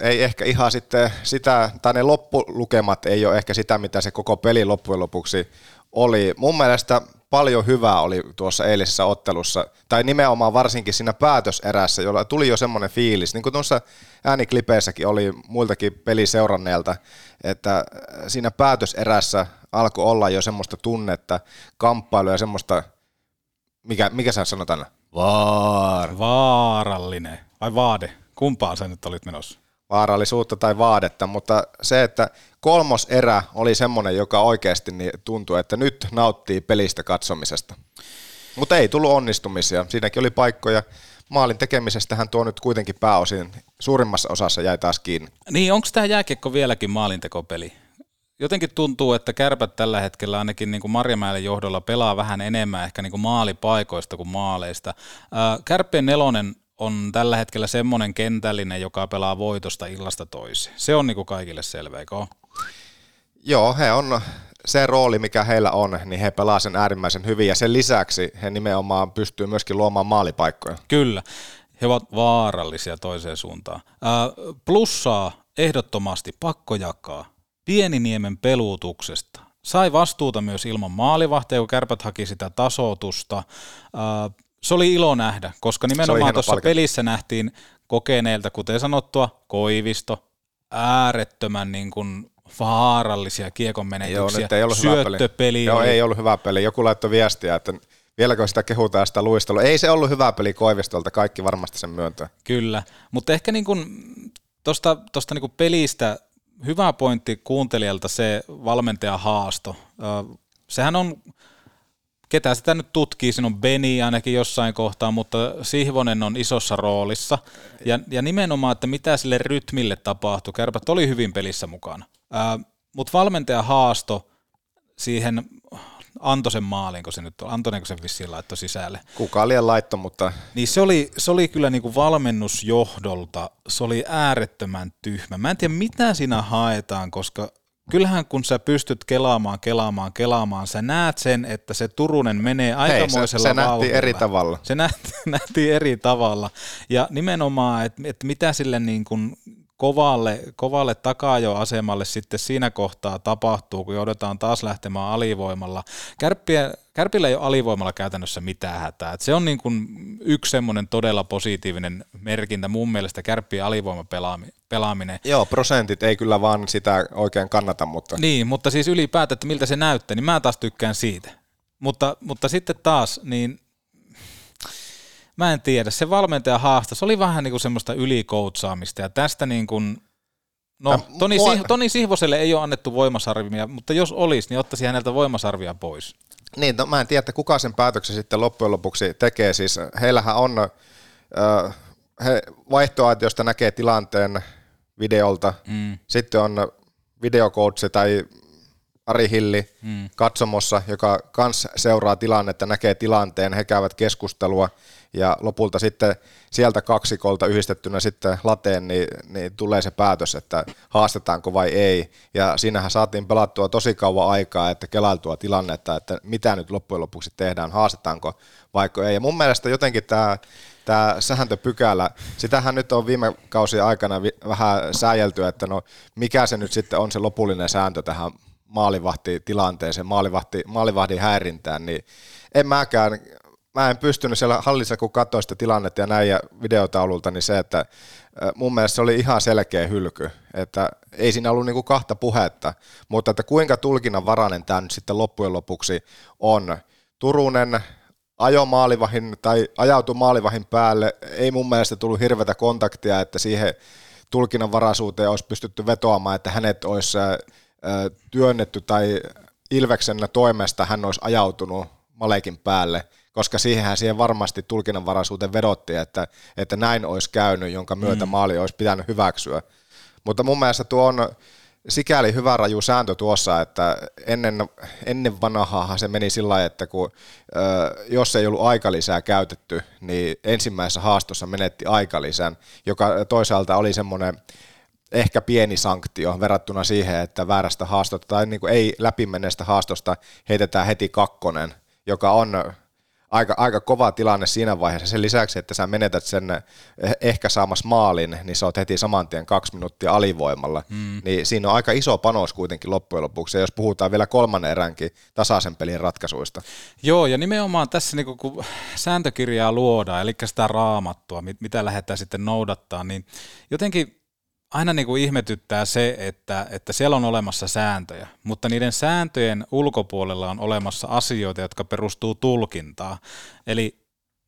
3-6 ei ehkä ihan sitten sitä, tai ne loppulukemat ei ole ehkä sitä, mitä se koko peli loppujen lopuksi oli. Mun mielestä paljon hyvää oli tuossa eilisessä ottelussa, tai nimenomaan varsinkin siinä päätöserässä, jolla tuli jo semmoinen fiilis, niin kuin tuossa ääniklipeissäkin oli muiltakin peliseuranneilta, että siinä päätöserässä alkoi olla jo semmoista tunnetta, kamppailua ja semmoista, mikä, mikä sä sanot aina? Vaar. Vaarallinen. Vai vaade? Kumpaan sä nyt olit menossa? Vaarallisuutta tai vaadetta, mutta se, että kolmos erä oli semmoinen, joka oikeasti niin tuntui, että nyt nauttii pelistä katsomisesta. Mutta ei tullut onnistumisia. Siinäkin oli paikkoja. Maalin tekemisestähän tuo nyt kuitenkin pääosin suurimmassa osassa jäi taas kiinni. Niin, onko tämä jääkiekko vieläkin maalintekopeli? Jotenkin tuntuu, että kärpät tällä hetkellä ainakin niin kuin Marjamäelle johdolla pelaa vähän enemmän ehkä niin kuin maalipaikoista kuin maaleista. Kärppien nelonen on tällä hetkellä semmoinen kentällinen, joka pelaa voitosta illasta toiseen. Se on niinku kaikille selvä, eikö Joo, he on se rooli, mikä heillä on, niin he pelaa sen äärimmäisen hyvin ja sen lisäksi he nimenomaan pystyy myöskin luomaan maalipaikkoja. Kyllä, he ovat vaarallisia toiseen suuntaan. Äh, plussaa ehdottomasti pakko jakaa Pieniniemen peluutuksesta. Sai vastuuta myös ilman maalivahteja, kun kärpät haki sitä tasotusta. Äh, se oli ilo nähdä, koska nimenomaan tuossa pelissä nähtiin kokeneilta, kuten sanottua, Koivisto, äärettömän niin kuin vaarallisia kiekon menetyksiä, Joo, ei ollut syöttöpeli. Joo, oli... ei ollut hyvä peli. Joku laittoi viestiä, että vieläkö sitä kehutaan sitä luistelua. Ei se ollut hyvä peli Koivistolta, kaikki varmasti sen myöntää. Kyllä, mutta ehkä niin kuin tuosta, tuosta niin kuin pelistä hyvä pointti kuuntelijalta se valmentaja haasto. Sehän on ketä sitä nyt tutkii, siinä on Beni ainakin jossain kohtaa, mutta Sihvonen on isossa roolissa. Ja, ja nimenomaan, että mitä sille rytmille tapahtui. Kärpät oli hyvin pelissä mukana. Mutta valmentaja haasto siihen antoi sen maalin, kun se nyt on, Antonenko se vissiin laittoi sisälle. Kuka liian laitto, mutta... Niin se oli, se oli kyllä niin kuin valmennusjohdolta, se oli äärettömän tyhmä. Mä en tiedä mitä siinä haetaan, koska kyllähän kun sä pystyt kelaamaan, kelaamaan, kelaamaan, sä näet sen, että se Turunen menee aikamoisella Hei, se, se nähtiin eri tavalla. Se nähtiin, nähtiin eri tavalla. Ja nimenomaan, että, että mitä sille niin kuin kovalle, kovalle takajoasemalle sitten siinä kohtaa tapahtuu, kun joudutaan taas lähtemään alivoimalla. Kärppiä, Kärpillä ei ole alivoimalla käytännössä mitään hätää. Et se on niin kuin yksi semmoinen todella positiivinen merkintä mun mielestä kärppien alivoimapelaaminen. Joo, prosentit ei kyllä vaan sitä oikein kannata, mutta... Niin, mutta siis ylipäätään, että miltä se näyttää, niin mä taas tykkään siitä. Mutta, mutta sitten taas, niin mä en tiedä, se valmentaja haasta, se oli vähän niin kuin semmoista ylikoutsaamista ja tästä niin kuin, no Toni, mua... Toni Sihvoselle ei ole annettu voimasarvia, mutta jos olisi, niin ottaisi häneltä voimasarvia pois. Niin, no mä en tiedä, että kuka sen päätöksen sitten loppujen lopuksi tekee, siis heillähän on, äh, he vaihtoaitiosta näkee tilanteen videolta, mm. sitten on videokoutsi tai Ari Hilli Mm. katsomossa, joka kans seuraa tilannetta, näkee tilanteen, he käyvät keskustelua ja lopulta sitten sieltä kaksikolta yhdistettynä sitten lateen, niin, niin tulee se päätös, että haastetaanko vai ei. Ja siinähän saatiin pelattua tosi kauan aikaa, että kelailtua tilannetta, että mitä nyt loppujen lopuksi tehdään, haastetaanko vaikka ei. Ja mun mielestä jotenkin tämä tämä sääntöpykälä, sitähän nyt on viime kausien aikana vi- vähän sääjelty, että no mikä se nyt sitten on se lopullinen sääntö tähän maalivahtitilanteeseen, maalivahti, maalivahdin häirintään, niin en mäkään, mä en pystynyt siellä hallissa, kun katsoin sitä tilannetta ja näin ja videotaululta, niin se, että mun mielestä se oli ihan selkeä hylky, että ei siinä ollut niinku kahta puhetta, mutta että kuinka tulkinnan varainen tämä nyt sitten loppujen lopuksi on. Turunen ajo maalivahin tai ajautui maalivahin päälle, ei mun mielestä tullut hirveätä kontaktia, että siihen tulkinnanvaraisuuteen olisi pystytty vetoamaan, että hänet olisi työnnetty tai Ilveksen toimesta hän olisi ajautunut Malekin päälle, koska siihenhän siihen varmasti tulkinnanvaraisuuteen vedottiin, että, että näin olisi käynyt, jonka myötä Mm. maali olisi pitänyt hyväksyä. Mutta mun mielestä tuo on sikäli hyvä raju sääntö tuossa, että ennen, ennen vanhaahan se meni sillä lailla, että kun, ö, jos ei ollut aikalisää käytetty, niin ensimmäisessä haastossa menetti aikalisän, joka toisaalta oli semmoinen ehkä pieni sanktio verrattuna siihen, että väärästä haastosta tai niin kuin ei läpimenneestä haastosta heitetään heti kakkonen, joka on aika, aika kova tilanne siinä vaiheessa. Sen lisäksi, että sä menetät sen eh- ehkä saamassa maalin, niin sä oot heti saman tien kaksi minuuttia alivoimalla. Mm. Niin siinä on aika iso panos kuitenkin loppujen lopuksi, ja jos puhutaan vielä kolmannen eränkin tasaisen pelin ratkaisuista. Joo, ja nimenomaan tässä niin kun sääntökirjaa luodaan, eli sitä raamattua, mit- mitä lähdetään sitten noudattaa, niin jotenkin aina niin kuin ihmetyttää se, että, että siellä on olemassa sääntöjä, mutta niiden sääntöjen ulkopuolella on olemassa asioita, jotka perustuu tulkintaan. Eli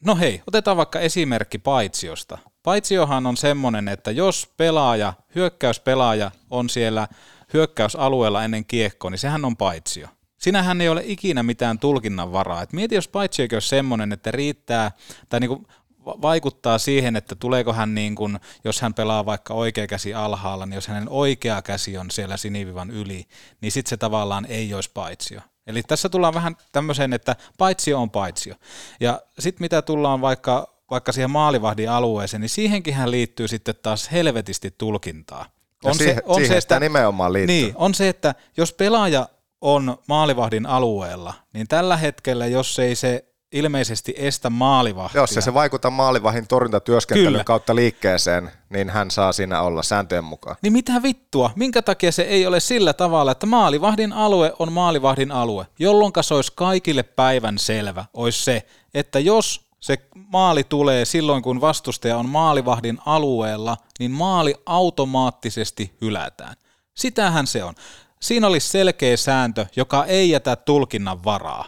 no hei, otetaan vaikka esimerkki paitsiosta. Paitsiohan on semmoinen, että jos pelaaja, hyökkäyspelaaja on siellä hyökkäysalueella ennen kiekkoa, niin sehän on paitsio. Sinähän ei ole ikinä mitään tulkinnan varaa. Et mieti, jos paitsiokin olisi semmoinen, että riittää, tai niin kuin vaikuttaa siihen, että tuleeko hän, niin kuin, jos hän pelaa vaikka oikea käsi alhaalla, niin jos hänen oikea käsi on siellä sinivivan yli, niin sitten se tavallaan ei olisi paitsio. Eli tässä tullaan vähän tämmöiseen, että paitsio on paitsio. Ja sitten mitä tullaan vaikka, vaikka siihen maalivahdin alueeseen, niin siihenkin liittyy sitten taas helvetisti tulkintaa. Ja siihen- siihen sitä nimenomaan liittyy. Niin, on se, että jos pelaaja on maalivahdin alueella, niin tällä hetkellä, jos ei se ilmeisesti estä maalivahtia. Jos ei se vaikuta maalivahin torjuntatyöskentelyn Kyllä. kautta liikkeeseen, niin hän saa siinä olla sääntöjen mukaan. Niin mitä vittua? Minkä takia se ei ole sillä tavalla, että maalivahdin alue on maalivahdin alue, jolloin se olisi kaikille päivän selvä, olisi se, että jos se maali tulee silloin, kun vastustaja on maalivahdin alueella, niin maali automaattisesti hylätään. Sitähän se on. Siinä olisi selkeä sääntö, joka ei jätä tulkinnan varaa.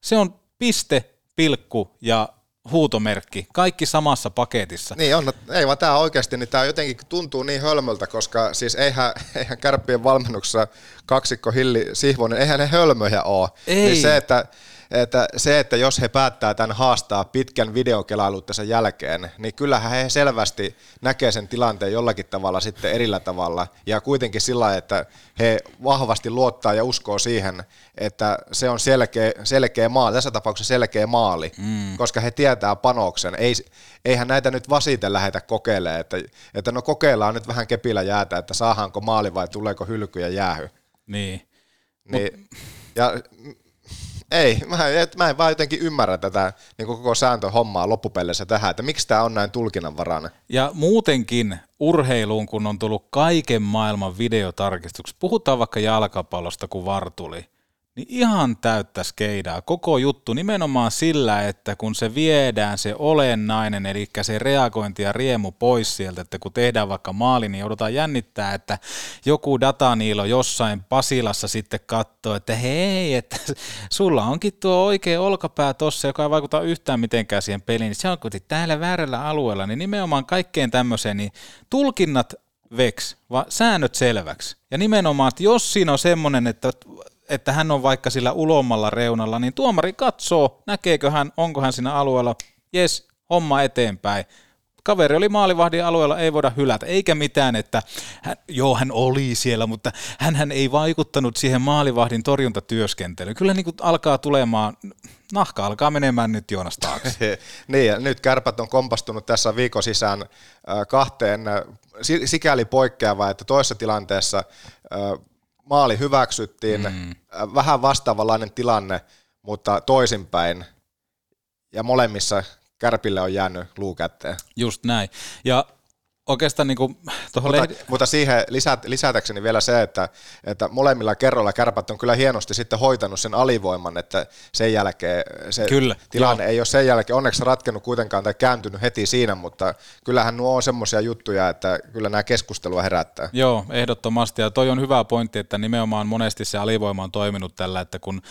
Se on piste, pilkku ja huutomerkki, kaikki samassa paketissa. Niin on, ei vaan tämä oikeasti, niin tämä jotenkin tuntuu niin hölmöltä, koska siis eihän, eihän kärppien valmennuksessa kaksikko Hilli Sihvonen, eihän ne hölmöjä ole. Ei. Niin se, että, että, se, että jos he päättää tämän haastaa pitkän videokelailuttensa jälkeen, niin kyllähän he selvästi näkee sen tilanteen jollakin tavalla sitten erillä tavalla, ja kuitenkin sillä että he vahvasti luottaa ja uskoo siihen, että se on selkeä, selkeä maali, tässä tapauksessa selkeä maali, Mm. koska he tietää panoksen. Ei, eihän näitä nyt vasiten lähetä kokeilemaan, että, että no kokeillaan nyt vähän kepillä jäätä, että saadaanko maali vai tuleeko hylky ja jäähy. Niin. Niin, ja mm, ei, mä, en- mä en vaan jotenkin ymmärrä tätä niin koko sääntöhommaa loppupeleissä tähän, että miksi tämä on näin tulkinnanvarainen. Ja muutenkin urheiluun, kun on tullut kaiken maailman videotarkistukset, puhutaan vaikka jalkapallosta kuin vartuli, niin ihan täyttä skeidaa. Koko juttu nimenomaan sillä, että kun se viedään se olennainen, eli se reagointi ja riemu pois sieltä, että kun tehdään vaikka maali, niin joudutaan jännittää, että joku dataniilo jossain Pasilassa sitten katsoo, että hei, että sulla onkin tuo oikea olkapää tossa, joka ei vaikuta yhtään mitenkään siihen peliin, niin se on kuitenkin täällä väärällä alueella, niin nimenomaan kaikkeen tämmöiseen, niin tulkinnat veks, vaan säännöt selväksi. Ja nimenomaan, että jos siinä on semmoinen, että että hän on vaikka sillä ulommalla reunalla, niin tuomari katsoo, näkeekö hän, onko hän siinä alueella, jes, homma eteenpäin. kaveri oli maalivahdin alueella, ei voida hylätä, eikä mitään, että hän, joo, hän oli siellä, mutta hän ei vaikuttanut siihen maalivahdin torjuntatyöskentelyyn. Kyllä niin kuin alkaa tulemaan, nahka alkaa menemään nyt Joonas taakse. niin, ja nyt kärpät on kompastunut tässä viikon sisään kahteen sikäli poikkeavaa, että toisessa tilanteessa maali hyväksyttiin, mm. vähän vastaavanlainen tilanne, mutta toisinpäin, ja molemmissa Kärpille on jäänyt luu kätteen. Just näin. Ja oikeastaan niin kuin mutta, lehdi... mutta siihen lisät, lisätäkseni vielä se, että, että molemmilla kerroilla kärpät on kyllä hienosti sitten hoitanut sen alivoiman, että sen jälkeen se kyllä, tilanne joo. ei ole sen jälkeen onneksi ratkennut kuitenkaan tai kääntynyt heti siinä, mutta kyllähän nuo on semmoisia juttuja, että kyllä nämä keskustelua herättää. Joo, ehdottomasti ja toi on hyvä pointti, että nimenomaan monesti se alivoima on toiminut tällä, että kun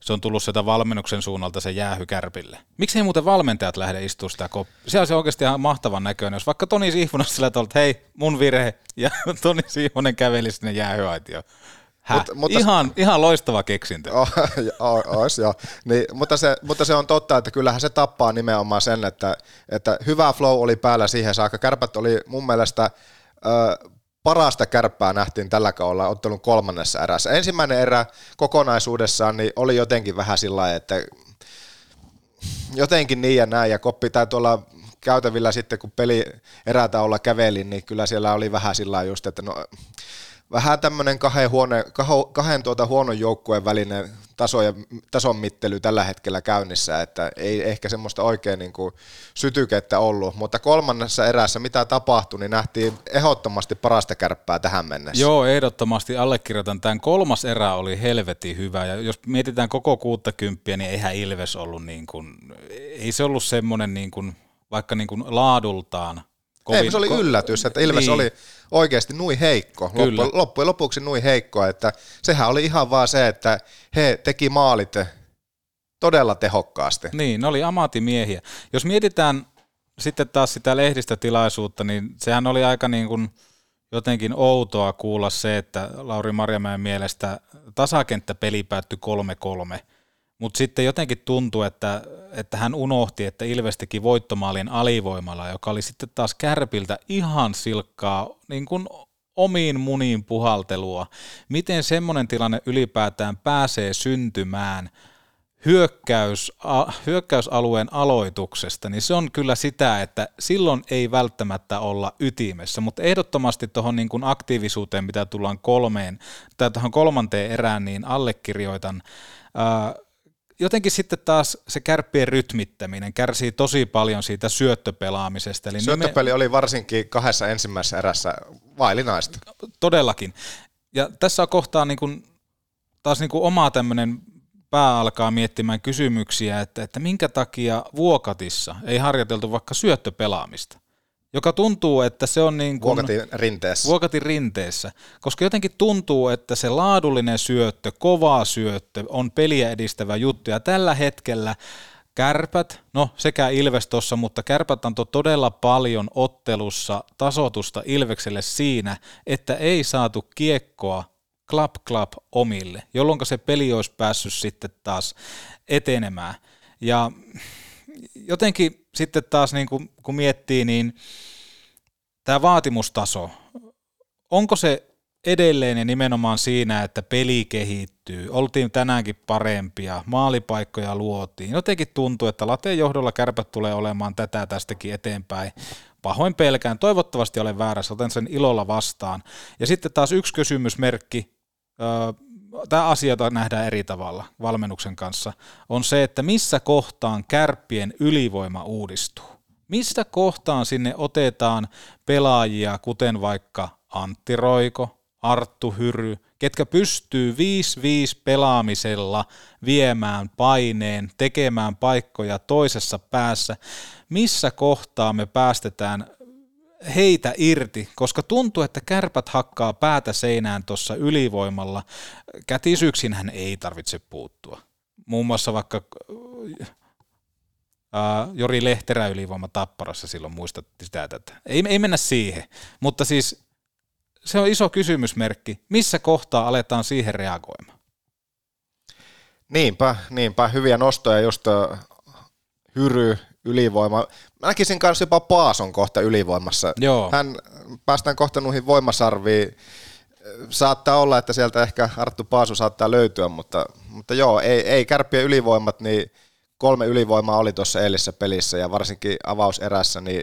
se on tullut sieltä valmennuksen suunnalta se jäähy kärpille. Miksi ei muuten valmentajat lähde istumaan sitä koppia? Se on se oikeasti ihan mahtavan näköinen, jos vaikka Toni Sihvonen sillä tavalla, että hei, mun virhe, ja Toni Sihvonen käveli sinne jäähyaitioon. Mut, mutta, ihan, ihan loistava keksintö. Oh, ois, joo. Niin, mutta, se, mutta se on totta, että kyllähän se tappaa nimenomaan sen, että, että hyvä flow oli päällä siihen saakka. Kärpät oli mun mielestä ö, parasta kärppää nähtiin tällä kaudella ottelun kolmannessa erässä. Ensimmäinen erä kokonaisuudessaan niin oli jotenkin vähän sillä että jotenkin niin ja näin, ja koppi tai tuolla käytävillä sitten, kun peli erätaolla käveli, niin kyllä siellä oli vähän sillä just, että no vähän tämmöinen kahden, huone, kahden tuota huonon joukkueen välinen taso ja, tason mittely tällä hetkellä käynnissä, että ei ehkä semmoista oikein niin kuin sytykettä ollut, mutta kolmannessa erässä mitä tapahtui, niin nähtiin ehdottomasti parasta kärppää tähän mennessä. Joo, ehdottomasti allekirjoitan. Tämän kolmas erä oli helvetin hyvä, ja jos mietitään koko kymppiä, niin eihän Ilves ollut niin kuin, ei se ollut semmoinen niin kuin, vaikka niin kuin laadultaan Kovin, Ei, se oli yllätys, että Ilves niin. oli oikeasti nui heikko, Kyllä. loppujen lopuksi nui heikko, että sehän oli ihan vaan se, että he teki maalit todella tehokkaasti. Niin, ne oli amatimiehiä. Jos mietitään sitten taas sitä lehdistötilaisuutta, niin sehän oli aika niin kuin jotenkin outoa kuulla se, että Lauri Marjamäen mielestä tasakenttäpeli päättyi 3-3, mutta sitten jotenkin tuntui, että, että hän unohti, että Ilves teki voittomaalin alivoimalla, joka oli sitten taas Kärpiltä ihan silkkaa niin kuin omiin muniin puhaltelua. Miten semmoinen tilanne ylipäätään pääsee syntymään hyökkäys, hyökkäysalueen aloituksesta, niin se on kyllä sitä, että silloin ei välttämättä olla ytimessä, mutta ehdottomasti tuohon niin kuin aktiivisuuteen, mitä tullaan kolmeen, tai tuohon kolmanteen erään, niin allekirjoitan. Ää, jotenkin sitten taas se kärppien rytmittäminen kärsii tosi paljon siitä syöttöpelaamisesta. Eli Syöttöpeli nime... oli varsinkin kahdessa ensimmäisessä erässä vailinaista. Todellakin. Ja tässä on kohtaa niin kuin, taas niin kuin oma tämmöinen pää alkaa miettimään kysymyksiä, että, että minkä takia Vuokatissa ei harjoiteltu vaikka syöttöpelaamista joka tuntuu, että se on niin kuin... Vuokatin rinteessä. Vuokatin rinteessä, koska jotenkin tuntuu, että se laadullinen syöttö, kova syöttö on peliä edistävä juttu, ja tällä hetkellä Kärpät, no sekä Ilves tuossa, mutta Kärpät antoi todella paljon ottelussa tasotusta Ilvekselle siinä, että ei saatu kiekkoa klap klap omille, jolloin se peli olisi päässyt sitten taas etenemään. Ja jotenkin sitten taas niin kuin, kun miettii, niin tämä vaatimustaso, onko se edelleen ja nimenomaan siinä, että peli kehittyy, oltiin tänäänkin parempia, maalipaikkoja luotiin, jotenkin tuntuu, että lateen johdolla kärpät tulee olemaan tätä tästäkin eteenpäin, pahoin pelkään, toivottavasti olen väärässä, otan sen ilolla vastaan. Ja sitten taas yksi kysymysmerkki, tämä asia nähdään eri tavalla valmennuksen kanssa, on se, että missä kohtaan kärppien ylivoima uudistuu. Mistä kohtaan sinne otetaan pelaajia, kuten vaikka Antti Roiko, Arttu Hyry, ketkä pystyy 5-5 pelaamisella viemään paineen, tekemään paikkoja toisessa päässä. Missä kohtaa me päästetään heitä irti, koska tuntuu, että kärpät hakkaa päätä seinään tuossa ylivoimalla. hän ei tarvitse puuttua. Muun muassa vaikka ää, Jori Lehterä ylivoima Tapparassa silloin muistat sitä tätä. Ei, ei mennä siihen, mutta siis se on iso kysymysmerkki. Missä kohtaa aletaan siihen reagoimaan? Niinpä, niinpä. Hyviä nostoja just Hyry, ylivoima. Mä näkisin kanssa jopa Paason kohta ylivoimassa. Joo. Hän, päästään kohta noihin voimasarviin. Saattaa olla, että sieltä ehkä Arttu Paasu saattaa löytyä, mutta, mutta joo, ei, ei kärppien ylivoimat, niin kolme ylivoimaa oli tuossa eilisessä pelissä ja varsinkin avauserässä, niin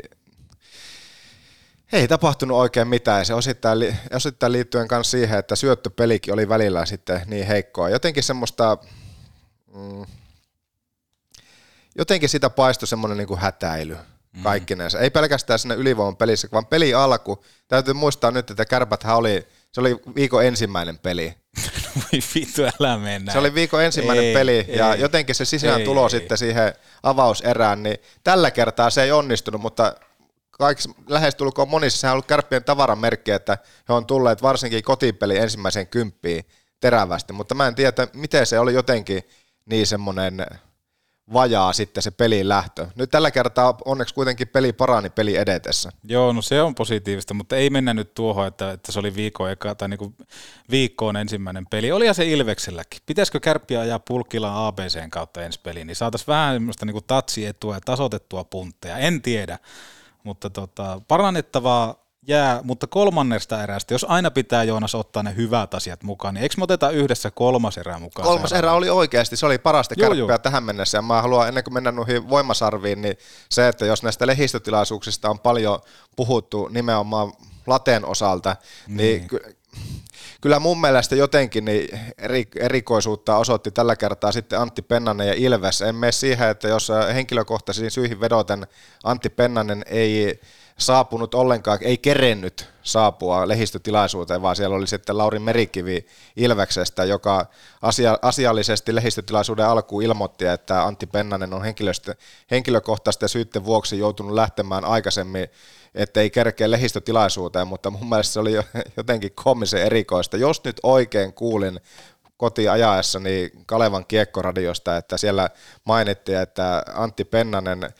ei tapahtunut oikein mitään. Ja se osittain, li- osittain liittyen myös siihen, että syöttöpelikin oli välillä sitten niin heikkoa. Jotenkin semmoista, mm, jotenkin sitä paistui semmoinen niin kuin hätäily kaikkinensa. Ei pelkästään sinne ylivoiman pelissä, vaan peli alku. Täytyy muistaa nyt, että Kärpäthän oli, se oli viikon ensimmäinen peli. Voi vittu, älä mennä. Se oli viikon ensimmäinen Ei, peli ja ei. jotenkin se sisään Ei, tulo ei. sitten siihen avauserään, niin tällä kertaa se ei onnistunut, mutta kaikissa lähestulkoon monissa sehän on ollut kärppien tavaramerkki, että he on tulleet varsinkin kotipeli ensimmäiseen kymppiin terävästi, mutta mä en tiedä, miten se oli jotenkin niin semmoinen vajaa sitten se pelin lähtö. Nyt tällä kertaa onneksi kuitenkin peli parani peli edetessä. Joo, no se on positiivista, mutta ei mennä nyt tuohon, että, että se oli viikon eka, tai niinku viikkoon ensimmäinen peli. Olihan se Ilvekselläkin. Pitäisikö kärppiä ajaa pulkkilla ABCn kautta ensi peliin, niin saataisiin vähän semmoista niinku tatsietua ja tasotettua puntteja. En tiedä, mutta tota, parannettavaa jää, mutta kolmannesta erästä, jos aina pitää Joonas ottaa ne hyvät asiat mukaan, niin eikö me oteta yhdessä kolmas erä mukaan? Kolmas erä oli oikeasti, se oli parasta Joo, kärppiä joo. tähän mennessä. Ja mä haluan ennen kuin mennä noihin voimasarviin, niin se, että jos näistä lehdistötilaisuuksista on paljon puhuttu nimenomaan lateen osalta, niin, niin ky- kyllä mun mielestä jotenkin niin eri, erikoisuutta osoitti tällä kertaa sitten Antti Pennanen ja Ilves. En mene siihen, että jos henkilökohtaisiin syihin vedoten Antti Pennanen ei saapunut ollenkaan, ei kerennyt saapua lehdistötilaisuuteen, vaan siellä oli sitten Lauri Merikivi Ilveksestä, joka asia, asiallisesti lehdistötilaisuuden alkuun ilmoitti, että Antti Pennanen on henkilökohtaisten syytten vuoksi joutunut lähtemään aikaisemmin, ettei kerkeä lehdistötilaisuuteen, mutta mun mielestä se oli jo- jotenkin koomisen erikoista. Jos nyt oikein kuulin kotiajaessani Kalevan kiekkoradiosta, että siellä mainittiin, että Antti Pennanen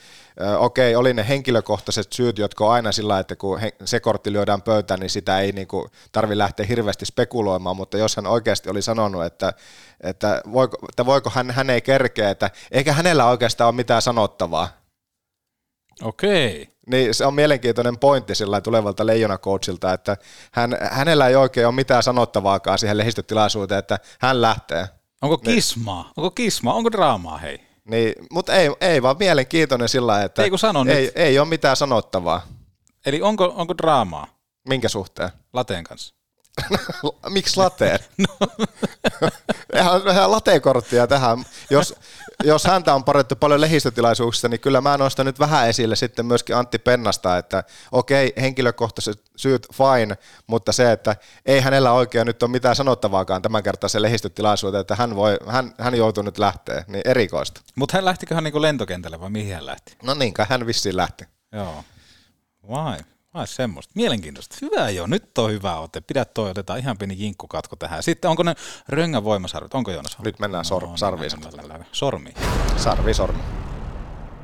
Okei, oli ne henkilökohtaiset syyt, jotka on aina sillä, että kun se kortti lyödään pöytään, niin sitä ei niin tarvi lähteä hirveästi spekuloimaan, mutta jos hän oikeasti oli sanonut, että, että, voiko, että voiko hän, hän ei kerkeä, että eikä hänellä oikeastaan ole mitään sanottavaa, Okei. niin se on mielenkiintoinen pointti sillä tulevalta leijona coachilta, että hän, hänellä ei oikein ole mitään sanottavaakaan siihen lehdistötilaisuuteen, että hän lähtee. Onko kismaa? Onko kismaa? Onko draamaa, hei? Niin, mutta ei, ei vaan mielenkiintoinen sillä että Ei kun sano ei, nyt. ei ole mitään sanottavaa. Eli onko, onko draamaa Minkä suhteen? lateen kanssa? Miksi lateen? Eihän vähän latekorttia tähän. Jos, jos häntä on parettu paljon lehdistötilaisuuksista, niin kyllä mä nostan nyt vähän esille sitten myöskin Antti Pennasta, että okei, henkilökohtaiset syyt fine, mutta se, että ei hänellä oikein nyt ole mitään sanottavaakaan tämän kertaisen lehdistötilaisuuteen, että hän, voi, hän, hän joutuu nyt lähteä, niin erikoista. Mutta hän lähtiköhän niinku lentokentälle vai mihin hän lähti? No niin, kai hän vissiin lähti. Joo. Vai, vai semmoista. Mielenkiintoista. Hyvä jo, nyt on hyvä ote. Pidä toi, otetaan ihan pieni jinkkukatko tähän. Sitten onko ne röngän voimasarvit? Onko Joonas? Nyt mennään sor- No, sarviin. Sormi. Sarvi, sormi.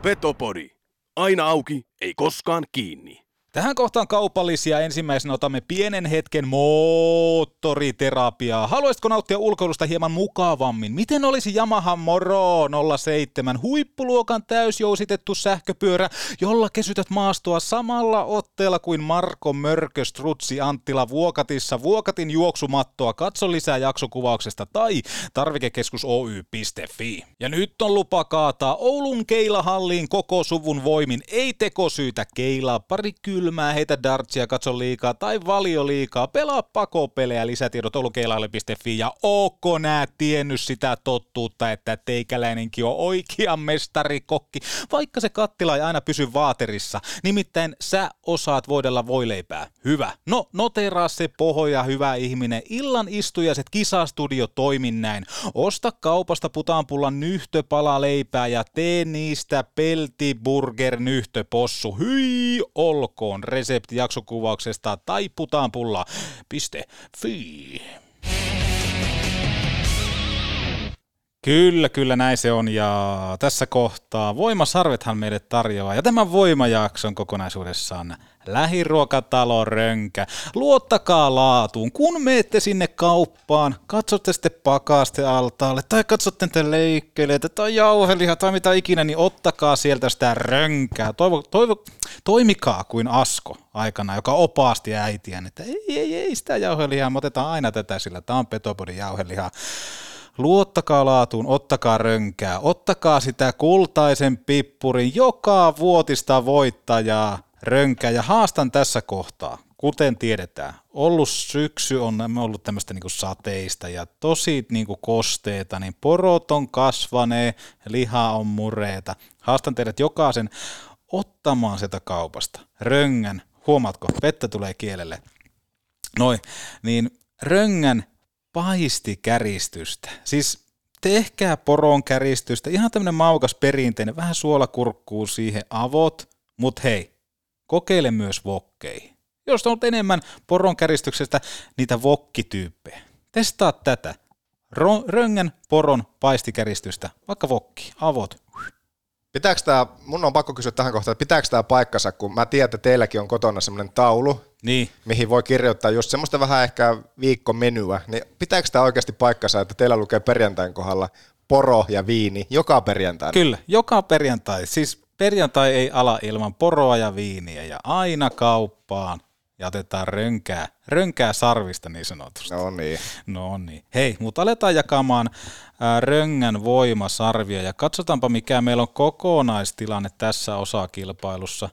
Petopodi. Aina auki, ei koskaan kiinni. Tähän kohtaan kaupallisia. Ensimmäisenä otamme pienen hetken moottoriterapiaa. Haluaisitko nauttia ulkoilusta hieman mukavammin? Miten olisi Yamaha Moro 07 huippuluokan täysjousitettu sähköpyörä, jolla kesytät maastoa samalla otteella kuin Marko Mörkö Strutsi Anttila Vuokatissa Vuokatin juoksumattoa. Katso lisää jaksokuvauksesta tai tarvikekeskus Oy.fi. Ja nyt on lupa kaataa Oulun Keilahalliin koko suvun voimin. Ei tekosyytä keilaa, pari kylmää, heitä dartsia, katso liikaa tai valio liikaa. Pelaa pakopelejä, lisätiedot oulukeilahalli.fi ja ootko nää tiennyt sitä tottuutta, että teikäläinenkin on oikea mestarikokki, vaikka se kattila ei aina pysy vaaterissa. Nimittäin sä osaat voidella voileipää. Hyvä. No, noteraa se pohja, hyvä ihminen. Illan istujaiset kisastudio toimin näin. Osta kaupasta putaanpullan nyhtöpala leipää ja tee niistä peltiburger nyhtöpossu. Hyi olkoon resepti jaksokuvauksesta tai putaanpulla.fi. Kyllä, kyllä näin se on ja tässä kohtaa Voimasarvethan meille tarjoaa ja tämän voimajakson kokonaisuudessaan lähiruokatalo Rönkä. Luottakaa laatuun, kun menette sinne kauppaan, katsotte sitten pakaste altaalle tai katsotte niitä leikkeleitä tai jauheliha tai mitä ikinä, niin ottakaa sieltä sitä rönkää. Toivo, toivo, toimikaa kuin Asko aikana, joka opasti äitiään, että ei, ei, ei sitä jauhelihaa, me otetaan aina tätä, sillä tämä on Petopodin jauhelihaa. Luottakaa laatuun, ottakaa rönkää, ottakaa sitä kultaisen pippurin joka vuotista voittajaa rönkää. Ja haastan tässä kohtaa, kuten tiedetään, ollut syksy on ollut tämmöistä niinku sateista ja tosi niinku kosteita, niin porot on kasvanee, liha on mureeta. Haastan teidät jokaisen ottamaan sieltä kaupasta. Röngän, huomaatko, vettä tulee kielelle, noin, niin röngän paistikäristystä. Siis tehkää poron käristystä, ihan tämmöinen maukas perinteinen, vähän suolakurkkuu siihen avot, mut hei, kokeile myös vokkeihin. Jos on enemmän poron käristyksestä niitä vokkityyppejä, testaa tätä. Ro- röngän poron paistikäristystä, vaikka vokki, avot. Pitääkö tämä, mun on pakko kysyä tähän kohtaan, että pitääkö tämä paikkansa, kun mä tiedän, että teilläkin on kotona semmoinen taulu, niin. mihin voi kirjoittaa just semmoista vähän ehkä viikkomenyä, niin pitääkö tämä oikeasti paikkansa, että teillä lukee perjantain kohdalla poro ja viini joka perjantai? Kyllä, joka perjantai. Siis perjantai ei ala ilman poroa ja viiniä ja aina kauppaan ja otetaan rönkää, rönkää sarvista niin sanotusti. No niin. No niin. Hei, mutta aletaan jakamaan ää, röngän voimasarvia ja katsotaanpa mikä meillä on kokonaistilanne tässä osakilpailussa.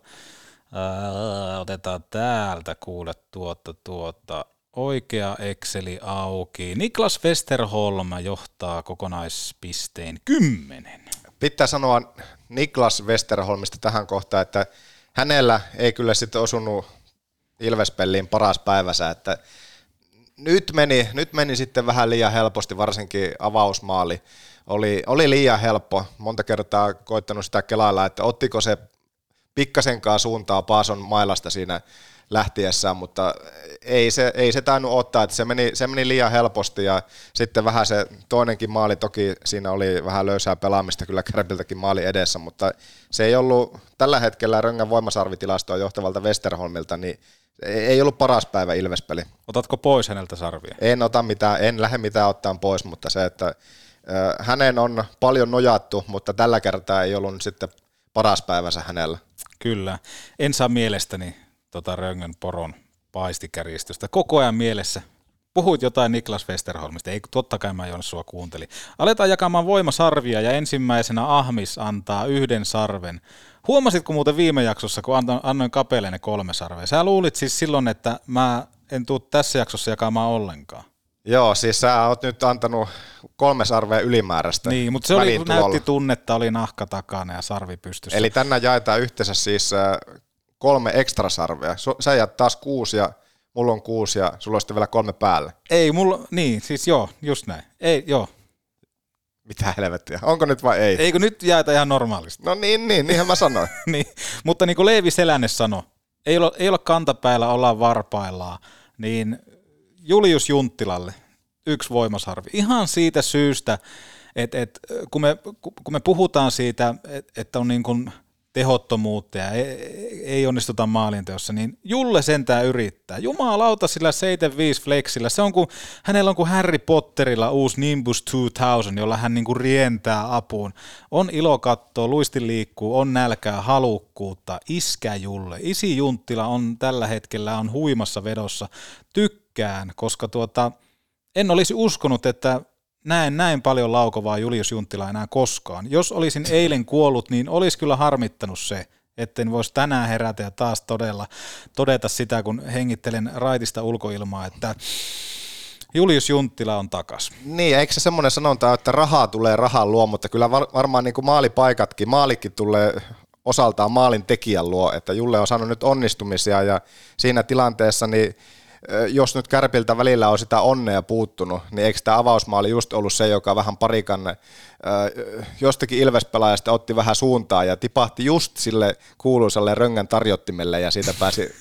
Ää, otetaan täältä kuule tuota, tuota, oikea Exceli auki. Niklas Westerholm johtaa kokonaispistein 10. Pitää sanoa Niklas Westerholmista tähän kohtaan, että hänellä ei kyllä sitten osunut Ilvespelliin paras päivänsä, että nyt meni, nyt meni sitten vähän liian helposti, varsinkin avausmaali. Oli, oli liian helppo, monta kertaa koittanut sitä kelailla, että ottiko se pikkasenkaan suuntaa Paason mailasta siinä lähtiessään, mutta ei se, ei se tainnut ottaa, että se meni, se meni liian helposti ja sitten vähän se toinenkin maali, toki siinä oli vähän löysää pelaamista kyllä Kärpiltäkin maali edessä, mutta se ei ollut tällä hetkellä Röngän voimasarvitilastoa johtavalta Westerholmilta, niin ei ollut paras päivä Ilvespeli. Otatko pois häneltä sarvia? En ota mitään, en lähde mitään ottaa pois, mutta se, että hänen on paljon nojattu, mutta tällä kertaa ei ollut sitten paras päivänsä hänellä. Kyllä. En saa mielestäni tota Röngön poron paistikäristystä koko ajan mielessä. Puhuit jotain Niklas Westerholmista, ei totta kai mä Joonas sua kuuntelin. Aletaan jakamaan voimasarvia ja ensimmäisenä Ahmis antaa yhden sarven. Huomasitko muuten viime jaksossa, kun annoin kapeleenne kolme sarvea? Sä luulit siis silloin, että mä en tuu tässä jaksossa jakamaan ollenkaan. Joo, siis sä oot nyt antanut kolme sarvea ylimääräistä. Niin, mutta se oli, näytti tunnetta, oli nahka takana ja sarvi pystyssä. Eli tänään jaetaan yhteensä siis kolme ekstrasarvea. Sä jäät taas kuusi ja mulla on kuusi ja sulla on sitten vielä kolme päälle. Ei, mulla, niin, siis joo, just näin. Ei, joo. Mitä helvettiä, onko nyt vai ei? Eikö nyt jaeta ihan normaalisti? No niin, niin, niinhän mä sanoin. niin, mutta niin kuin Leevi Selänne sanoi, ei ole, ei ole kantapäällä, ollaan varpaillaan, niin Julius Junttilalle yksi voimasarvi. Ihan siitä syystä, että, että kun, me, kun me puhutaan siitä, että on niin kuin – tehottomuutta ja ei, ei onnistuta maalinteossa, niin Julle sentään yrittää. Jumalauta sillä 75 flexillä. Se on kuin, hänellä on kuin Harry Potterilla uusi Nimbus 2000, jolla hän niin kuin rientää apuun. On ilo katsoa, luisti liikkuu, on nälkää, halukkuutta, iskä Julle. Isi Junttila on tällä hetkellä on huimassa vedossa. Tykkään, koska tuota, en olisi uskonut, että näen näin paljon laukovaa Julius Junttila enää koskaan. Jos olisin eilen kuollut, niin olisi kyllä harmittanut se, etten voisi tänään herätä ja taas todella todeta sitä, kun hengittelen raitista ulkoilmaa, että Julius Junttila on takas. Niin, eikö se semmoinen sanonta, että rahaa tulee rahan luo, mutta kyllä varmaan niin kuin maalipaikatkin, maalikin tulee osaltaan maalin tekijän luo, että Julle on saanut nyt onnistumisia ja siinä tilanteessa niin jos nyt Kärpiltä välillä on sitä onnea puuttunut, niin eikö tämä avausmaali just ollut se, joka vähän parikan jostakin Ilvespelaajasta otti vähän suuntaa ja tipahti just sille kuuluisalle röngän tarjottimelle ja siitä pääsi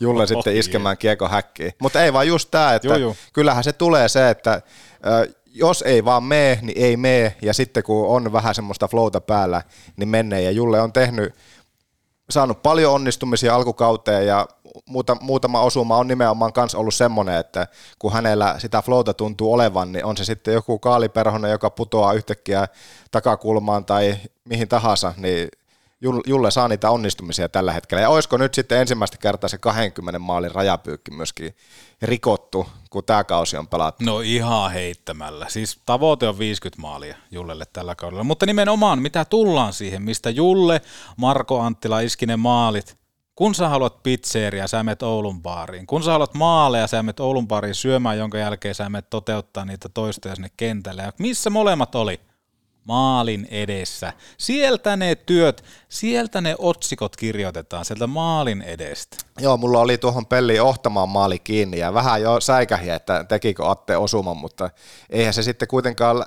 Julle sitten iskemään kiekko häkkiin. Mutta ei vaan just tämä, että joo, joo. kyllähän se tulee se, että jos ei vaan mee, niin ei mee, ja sitten kun on vähän semmoista flowta päällä, niin menee, ja Julle on tehnyt, saanut paljon onnistumisia alkukauteen, ja muuta, muutama osuma on nimenomaan kanssa ollut semmoinen, että kun hänellä sitä flowta tuntuu olevan, niin on se sitten joku kaaliperhonen, joka putoaa yhtäkkiä takakulmaan tai mihin tahansa, niin Julle saa niitä onnistumisia tällä hetkellä. Ja olisiko nyt sitten ensimmäistä kertaa se 20 maalin rajapyykki myöskin rikottu, kun tämä kausi on pelattu? No ihan heittämällä. Siis tavoite on 50 maalia Jullelle tällä kaudella. Mutta nimenomaan, mitä tullaan siihen, mistä Julle, Marko Anttila iski ne maalit, kun sä haluat pizzeria, sä menet Oulun baariin. Kun sä haluat maaleja, sä menet Oulun baariin syömään, jonka jälkeen sä menet toteuttaa niitä toistoja sinne kentälle. Ja missä molemmat oli? maalin edessä. Sieltä ne työt, sieltä ne otsikot kirjoitetaan, sieltä maalin edestä. Joo, mulla oli tuohon peliin ohtamaan maali kiinni ja vähän jo säikähi, että tekikö Atte osuman, mutta eihän se sitten kuitenkaan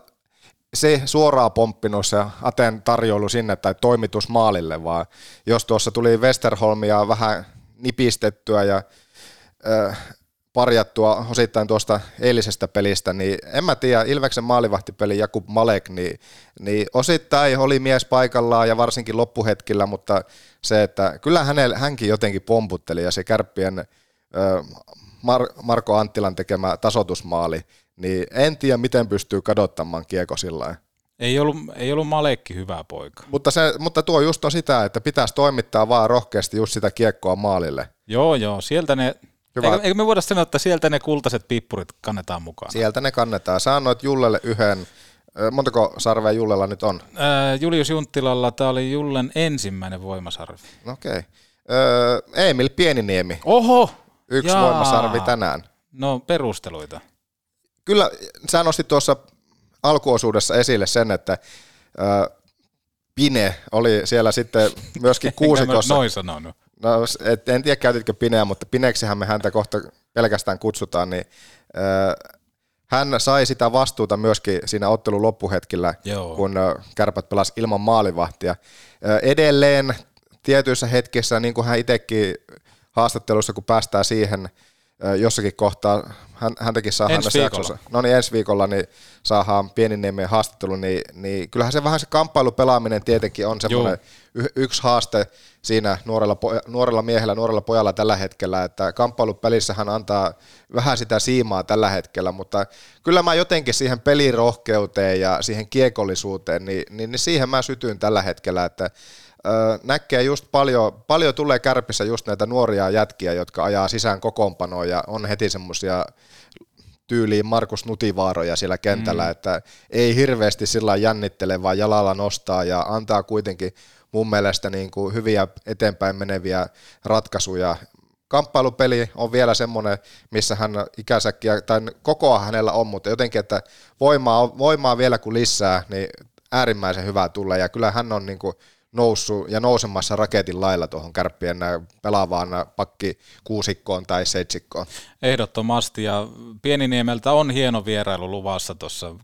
se suoraan pomppinut se Aten tarjoulu sinne tai toimitus maalille, vaan jos tuossa tuli Westerholmia vähän nipistettyä ja äh, parjattua osittain tuosta eilisestä pelistä, niin en mä tiedä, Ilveksen maalivahtipeli Jakub Malek, niin, niin osittain oli mies paikallaan ja varsinkin loppuhetkillä, mutta se, että kyllä hänelle, hänkin jotenkin pomputteli ja se kärppien Mar- Marko Anttilan tekemä tasotusmaali, niin en tiedä, miten pystyy kadottamaan kieko sillä ei ollut, ei ollut Malekki hyvä poika. Mutta, se, mutta tuo just on sitä, että pitäisi toimittaa vaan rohkeasti just sitä kiekkoa maalille. Joo, joo. Sieltä ne, Hyvä. Eikö, eikö me voida sanoa, että sieltä ne kultaiset pippurit kannetaan mukaan? Sieltä ne kannetaan. Sä annoit Jullelle yhden, montako sarvea Jullella nyt on? Ää, Julius Junttilalla tämä oli Jullen ensimmäinen voimasarvi. Okei. Okay. Öö, Emil Pieniniemi. Oho! Yksi Jaa. voimasarvi tänään. No perusteluita. Kyllä, sä nostit tuossa alkuosuudessa esille sen, että ö, Pine oli siellä sitten myöskin kuusikossa. noin sanonut. No, et, en tiedä käytitkö Pineä, mutta Pineksihän me häntä kohta pelkästään kutsutaan, niin ö, hän sai sitä vastuuta myöskin siinä ottelun loppuhetkellä, Joo. kun kärpät pelasi ilman maalivahtia. Edelleen tietyissä hetkissä, niin kuin hän itsekin haastattelussa, kun päästään siihen, jossakin kohtaa, hän, häntäkin saadaan ensi viikolla. No niin, ensi viikolla niin saadaan Pieniniemen haastattelu, niin, niin kyllähän se vähän se kamppailupelaaminen tietenkin on semmoinen y- yksi haaste siinä nuorella, nuorella miehellä, nuorella pojalla tällä hetkellä, että kamppailupelissä hän antaa vähän sitä siimaa tällä hetkellä, mutta kyllä mä jotenkin siihen pelirohkeuteen ja siihen kiekollisuuteen, niin, niin, niin siihen mä sytyn tällä hetkellä, että näkee just paljon, paljon tulee kärpissä just näitä nuoria jätkiä, jotka ajaa sisään kokoonpanoa ja on heti semmoisia tyyliin Markus Nutivaaroja siellä kentällä, mm. että ei hirveästi sillä jännittele, vaan jalalla nostaa ja antaa kuitenkin mun mielestä niin kuin hyviä eteenpäin meneviä ratkaisuja. Kamppailupeli on vielä semmoinen, missä hän ikäsäkkiä, tai kokoa hänellä on, mutta jotenkin, että voimaa, voimaa vielä kun lisää, niin äärimmäisen hyvää tulee, ja kyllä hän on niin kuin noussut ja nousemassa raketin lailla tuohon kärppien pelaavaan pakki kuusikkoon tai seitsikkoon. Ehdottomasti ja Pieniniemeltä on hieno vierailu luvassa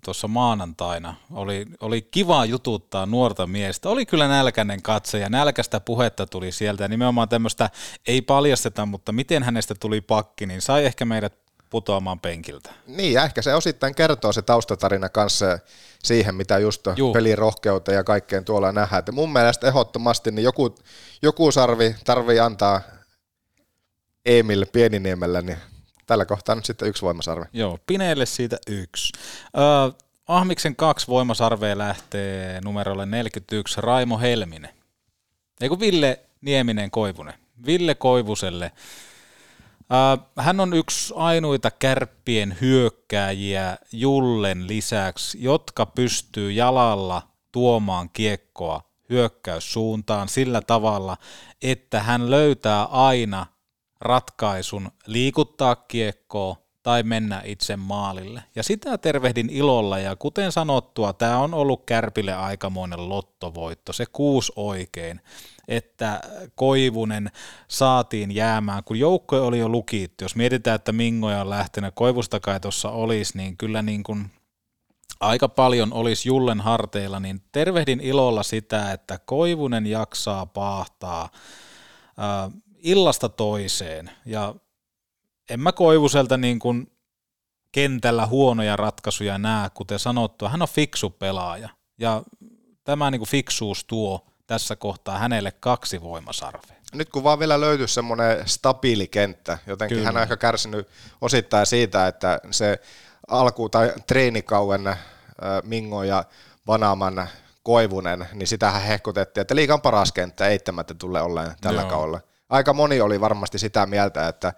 tuossa maanantaina. Oli, oli kiva jututtaa nuorta miestä. Oli kyllä nälkäinen katse ja nälkästä puhetta tuli sieltä nimenomaan tämmöistä ei paljasteta, mutta miten hänestä tuli pakki, niin sai ehkä meidät putoamaan penkiltä. Niin, ja ehkä se osittain kertoo se taustatarina kanssa siihen, mitä just Juh. pelin rohkeutta ja kaikkeen tuolla nähdään. Että mun mielestä ehdottomasti niin joku, joku sarvi tarvii antaa Emil Pieniniemellä, niin tällä kohtaa nyt sitten yksi voimasarve. Joo, Pineelle siitä yksi. Uh, Ahmiksen kaksi voimasarvea lähtee numerolle 41 Raimo Helminen. Eikö Ville Nieminen Koivunen? Ville Koivuselle hän on yksi ainoita kärppien hyökkääjiä Jullen lisäksi, jotka pystyy jalalla tuomaan kiekkoa hyökkäyssuuntaan sillä tavalla, että hän löytää aina ratkaisun liikuttaa kiekkoa tai mennä itse maalille. Ja sitä tervehdin ilolla, ja kuten sanottua, tämä on ollut Kärpille aikamoinen lottovoitto, se kuusi oikein että Koivunen saatiin jäämään, kun joukko oli jo lukittu. Jos mietitään, että Mingoja on lähtenyt, Koivusta kai tuossa olisi, niin kyllä niin kuin aika paljon olisi Jullen harteilla, niin tervehdin ilolla sitä, että Koivunen jaksaa paahtaa äh, illasta toiseen. Ja en mä Koivuselta niin kuin kentällä huonoja ratkaisuja näe, kuten sanottua. Hän on fiksu pelaaja ja tämä niin kuin fiksuus tuo tässä kohtaa hänelle kaksi voimasarvea. Nyt kun vaan vielä löytyy semmoinen stabiili kenttä, jotenkin Kyllä. hän on ehkä kärsinyt osittain siitä, että se alku- tai treenikauen äh, Mingo ja Vanaman Koivunen, niin sitähän hehkutettiin, että liikan paras kenttä eittämättä tulee olleen tällä Joo. kaudella. Aika moni oli varmasti sitä mieltä, että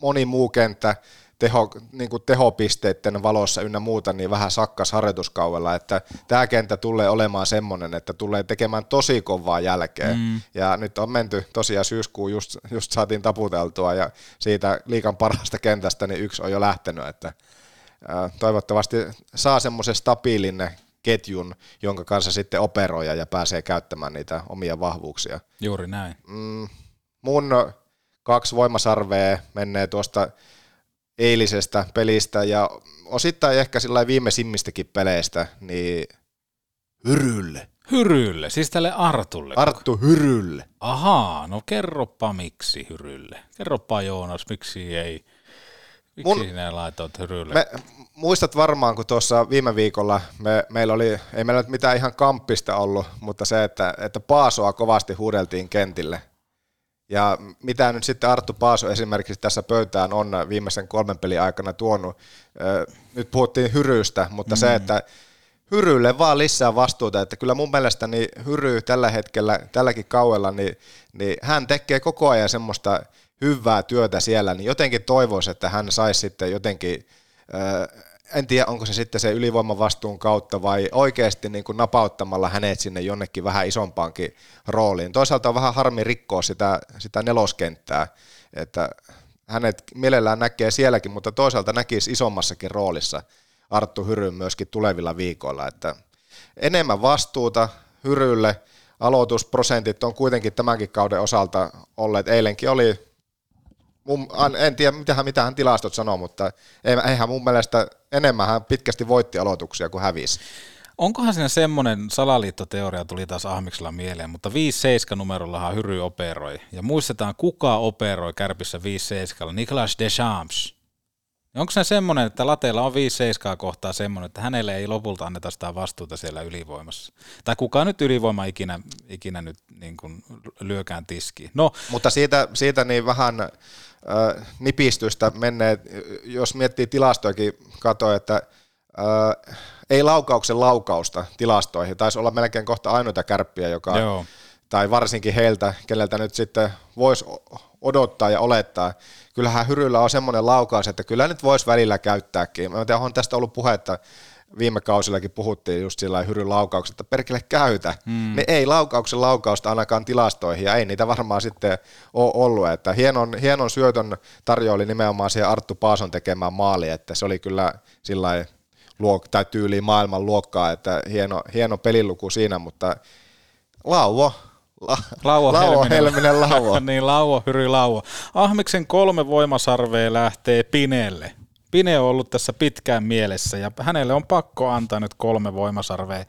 moni muu kenttä teho, niin kuin tehopisteiden valossa ynnä muuta, niin vähän sakkas harjoituskaudella, että tämä kenttä tulee olemaan semmoinen, että tulee tekemään tosi kovaa jälkeen. Mm. Ja nyt on menty tosiaan syyskuun, just, just saatiin taputeltua ja siitä liikan parasta kentästä niin yksi on jo lähtenyt, että ää, toivottavasti saa semmoisen stabiilin ketjun, jonka kanssa sitten operoija ja pääsee käyttämään niitä omia vahvuuksia. Juuri näin. Mm, mun kaksi voimasarvea menee tuosta eilisestä pelistä ja osittain ehkä sillä viimeisimmistäkin peleistä, niin Hyrylle. Hyrylle, siis tälle Artulle. Arttu Hyrylle. Ahaa, no kerropa miksi Hyrylle. Kerropa Joonas, miksi ei. Miksi Mun- sinä laitoit Hyrylle? Me, muistat varmaan, kun tuossa viime viikolla me, meillä oli, ei meillä nyt mitään ihan kamppista ollut, mutta se, että, että Paasoa kovasti huudeltiin kentille. Ja mitä nyt sitten Arttu Paaso esimerkiksi tässä pöytään on viimeisen kolmen pelin aikana tuonut, nyt puhuttiin Hyrystä, mutta mm. se, että Hyrylle vaan lisää vastuuta, että kyllä mun mielestä niin Hyry tällä hetkellä, tälläkin kauella, niin, niin hän tekee koko ajan semmoista hyvää työtä siellä, niin jotenkin toivoisi, että hän saisi sitten jotenkin, ö, en tiedä onko se sitten se ylivoimavastuun kautta vai oikeasti niin kuin napauttamalla hänet sinne jonnekin vähän isompaankin rooliin. Toisaalta on vähän harmi rikkoa sitä, sitä neloskenttää, että hänet mielellään näkee sielläkin, mutta toisaalta näkisi isommassakin roolissa Arttu Hyryn myöskin tulevilla viikoilla, että enemmän vastuuta Hyrylle, aloitusprosentit on kuitenkin tämänkin kauden osalta olleet, eilenkin oli mun, en tiedä mitähän, mitähän tilastot sanoo, mutta ei- eihän mun mielestä enemmän hän pitkästi voitti aloituksia kuin hävisi. Onkohan siinä semmoinen salaliittoteoria tuli taas Ahmiksella mieleen, mutta 5-7 numerollahan Hyry operoi. Ja muistetaan, kuka operoi kärpissä 5-7, Niklas Deschamps. Onko se semmoinen, että Lateella on 5-7 kohtaa semmoinen, että hänelle ei lopulta anneta sitä vastuuta siellä ylivoimassa? Tai kuka nyt ylivoima ikinä, ikinä nyt niin kuin lyökään tiskiin? No, Mutta siitä, siitä niin vähän äh, nipistystä menee, jos miettii tilastoikin, kato, että äh, ei laukauksen laukausta tilastoihin. Taisi olla melkein kohta ainoita kärppiä, joka, Joo. tai varsinkin heiltä, keneltä nyt sitten voisi odottaa ja olettaa. Kyllähän Hyryllä on semmoinen laukaus, että kyllä nyt voisi välillä käyttääkin. Mä en tiedä, on tästä ollut puhetta, viime kausillakin puhuttiin just sillä Hyryn laukauksesta, että perkele käytä. Mm. Ne ei laukauksen laukausta ainakaan tilastoihin, ja ei niitä varmaan sitten ole ollut. Että hienon, hienon syötön tarjoili nimenomaan siihen Arttu Paason tekemään maali, että se oli kyllä sillä luok, tai tyyliin maailman luokkaa, että hieno, hieno peliluku siinä, mutta lauvo, la, Lauo, lauvo Helminen. helminen lauvo. niin, lauo, hyry, lauo. Ahmiksen kolme voimasarvea lähtee Pinelle. Pine on ollut tässä pitkään mielessä ja hänelle on pakko antaa nyt kolme voimasarvea.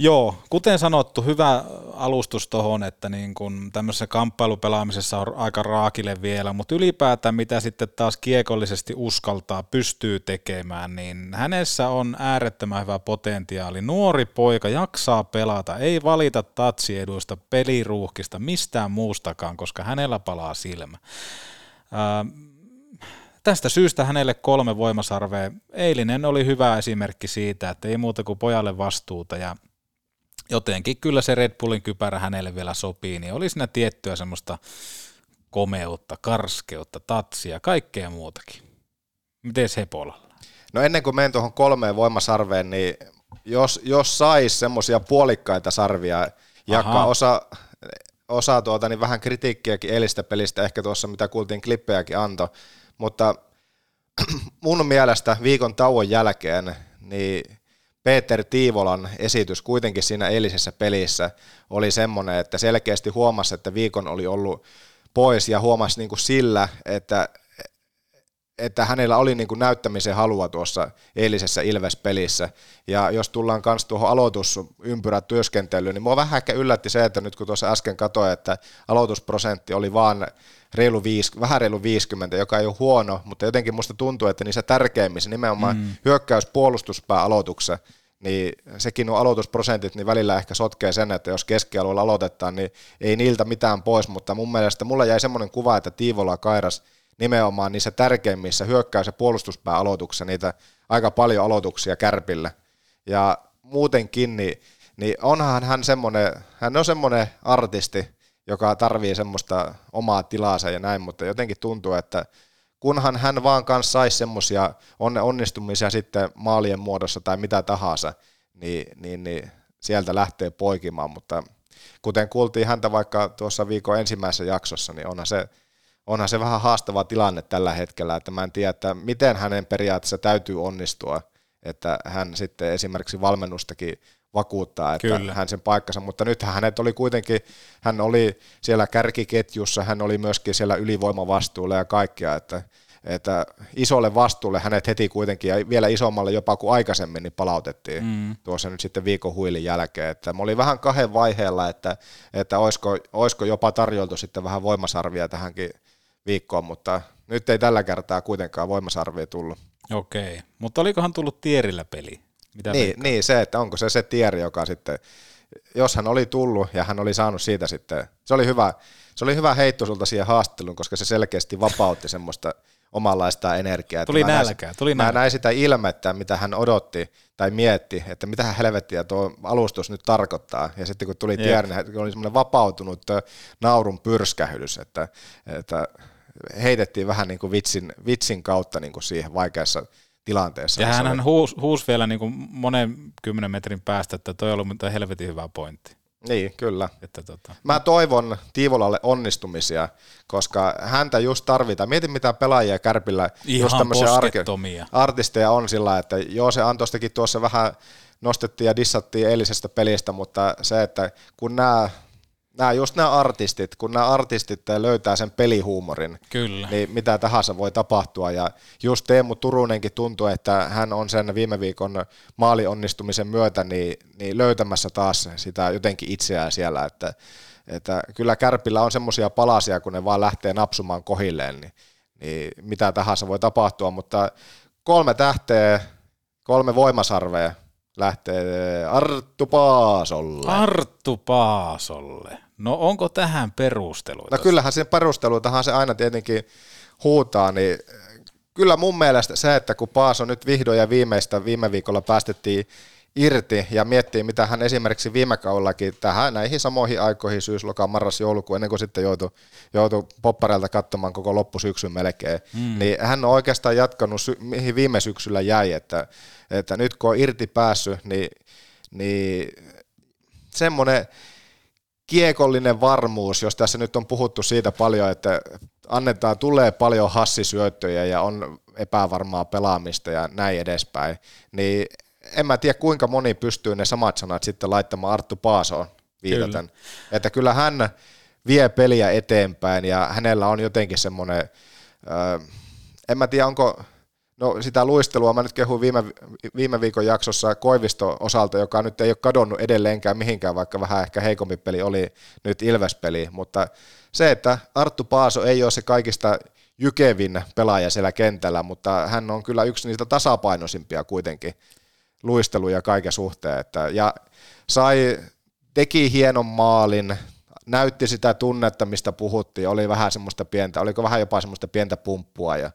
Joo, kuten sanottu, hyvä alustus tuohon, että niin kun tämmöisessä kamppailupelaamisessa on aika raakille vielä, mutta ylipäätään mitä sitten taas kiekollisesti uskaltaa, pystyy tekemään, niin hänessä on äärettömän hyvä potentiaali. Nuori poika jaksaa pelata, ei valita tatsieduista, peliruuhkista, mistään muustakaan, koska hänellä palaa silmä. Ää, tästä syystä hänelle kolme voimasarvea. Eilinen oli hyvä esimerkki siitä, että ei muuta kuin pojalle vastuuta ja jotenkin kyllä se Red Bullin kypärä hänelle vielä sopii, niin oli siinä tiettyä semmoista komeutta, karskeutta, tatsia, kaikkea muutakin. Miten Hepolalla? No ennen kuin menen tuohon kolmeen voimasarveen, niin jos, jos sais semmoisia puolikkaita sarvia jakaa, osa, osa tuota, niin vähän kritiikkiäkin eilistä pelistä, ehkä tuossa mitä kuultiin klippejäkin anto, mutta mun mielestä viikon tauon jälkeen niin Peter Tiivolan esitys kuitenkin siinä eilisessä pelissä oli semmoinen, että selkeästi huomasi, että viikon oli ollut pois ja huomasi niin kuin sillä, että että hänellä oli niin kuin näyttämisen halua tuossa eilisessä Ilves-pelissä. Ja jos tullaan myös tuohon aloitusympyrän työskentelyyn, niin mua vähän ehkä yllätti se, että nyt kun tuossa äsken katsoin, että aloitusprosentti oli vaan reilu viis, vähän reilu 50, joka ei ole huono, mutta jotenkin musta tuntuu, että niissä tärkeimmissä, nimenomaan mm. hyökkäys-puolustuspää aloituksessa, niin sekin nuo aloitusprosentit niin välillä ehkä sotkee sen, että jos keskialueella aloitetaan, niin ei niiltä mitään pois, mutta mun mielestä mulla jäi semmoinen kuva, että Tiivola Kairas nimenomaan niissä tärkeimmissä hyökkäys- ja puolustuspääaloituksissa niitä aika paljon aloituksia kärpillä. Ja muutenkin, niin, niin onhan hän semmoinen, hän on semmoinen artisti, joka tarvii semmoista omaa tilaansa ja näin, mutta jotenkin tuntuu, että kunhan hän vaan kanssa saisi semmoisia onnistumisia sitten maalien muodossa tai mitä tahansa, niin, niin, niin sieltä lähtee poikimaan, mutta kuten kuultiin häntä vaikka tuossa viikon ensimmäisessä jaksossa, niin onhan se, onhan se vähän haastava tilanne tällä hetkellä, että mä en tiedä, että miten hänen periaatteessa täytyy onnistua, että hän sitten esimerkiksi valmennustakin vakuuttaa, että Kyllä. hän sen paikkansa, mutta nyt hänet oli kuitenkin, hän oli siellä kärkiketjussa, hän oli myöskin siellä ylivoimavastuulla ja kaikkia, että, että isolle vastuulle hänet heti kuitenkin ja vielä isommalle jopa kuin aikaisemmin niin palautettiin mm. tuossa nyt sitten viikon huilin jälkeen, että mä olin vähän kahden vaiheella, että, että olisiko, olisiko jopa tarjoltu sitten vähän voimasarvia tähänkin viikkoon, mutta nyt ei tällä kertaa kuitenkaan voimasarvia tullut. Okei, mutta olikohan tullut tierillä peli? Mitä niin, niin, se, että onko se se tieri, joka sitten, jos hän oli tullut ja hän oli saanut siitä sitten, se oli hyvä, se oli hyvä heitto sulta siihen haastatteluun, koska se selkeästi vapautti semmoista omanlaista energiaa. Tuli nälkää, tuli nälkää. Mä näin sitä ilmettä, mitä hän odotti tai mietti, että mitä helvettiä tuo alustus nyt tarkoittaa. Ja sitten kun tuli tieri, niin oli semmoinen vapautunut naurun pyrskähydys, että, että heitettiin vähän niin kuin vitsin, vitsin kautta niin kuin siihen vaikeassa tilanteessa. Ja hän huusi huus vielä niin kuin monen kymmenen metrin päästä, että toi on ollut helvetin hyvä pointti. Niin, kyllä. Että tota. Mä toivon Tiivolalle onnistumisia, koska häntä just tarvitaan. Mietin mitä pelaajia Kärpillä, Ihan just tämmöisiä artisteja on sillä, että joo se Antostakin tuossa vähän nostettiin ja dissattiin eilisestä pelistä, mutta se, että kun nämä nämä just nämä artistit, kun nämä artistit löytää sen pelihuumorin, Kyllä. niin mitä tahansa voi tapahtua. Ja just Teemu Turunenkin tuntuu, että hän on sen viime viikon maalionnistumisen myötä niin, niin löytämässä taas sitä jotenkin itseään siellä, että, että kyllä Kärpillä on semmoisia palasia, kun ne vaan lähtee napsumaan kohilleen, niin, niin mitä tahansa voi tapahtua, mutta kolme tähteä, kolme voimasarvea, lähtee Arttu Paasolle. Arttu Paasolle. No onko tähän perusteluita? No kyllähän sen perusteluitahan se aina tietenkin huutaa, niin kyllä mun mielestä se, että kun Paaso nyt vihdoin ja viimeistä viime viikolla päästettiin irti ja miettii, mitä hän esimerkiksi viime kaudellakin tähän näihin samoihin aikoihin, syysloka, marras, joulukuun, ennen kuin sitten joutui, joutui poppareilta katsomaan koko loppusyksyn melkein, mm. niin hän on oikeastaan jatkanut, mihin viime syksyllä jäi, että, että nyt kun on irti päässyt, niin, niin semmoinen kiekollinen varmuus, jos tässä nyt on puhuttu siitä paljon, että annetaan, tulee paljon hassisyöttöjä ja on epävarmaa pelaamista ja näin edespäin, niin en mä tiedä kuinka moni pystyy ne samat sanat sitten laittamaan Arttu Paasoon viitaten. Kyllä. Että kyllä hän vie peliä eteenpäin ja hänellä on jotenkin semmoinen, äh, en mä tiedä onko, no sitä luistelua mä nyt kehuin viime, viime viikon jaksossa Koivisto osalta, joka nyt ei ole kadonnut edelleenkään mihinkään, vaikka vähän ehkä heikompi peli oli nyt Ilves-peli, mutta se, että Arttu Paaso ei ole se kaikista jykevin pelaaja siellä kentällä, mutta hän on kyllä yksi niistä tasapainoisimpia kuitenkin luisteluja kaiken suhteen. Että, ja sai, teki hienon maalin, näytti sitä tunnetta, mistä puhuttiin, oli vähän semmoista pientä, oliko vähän jopa semmoista pientä pumppua. Ja...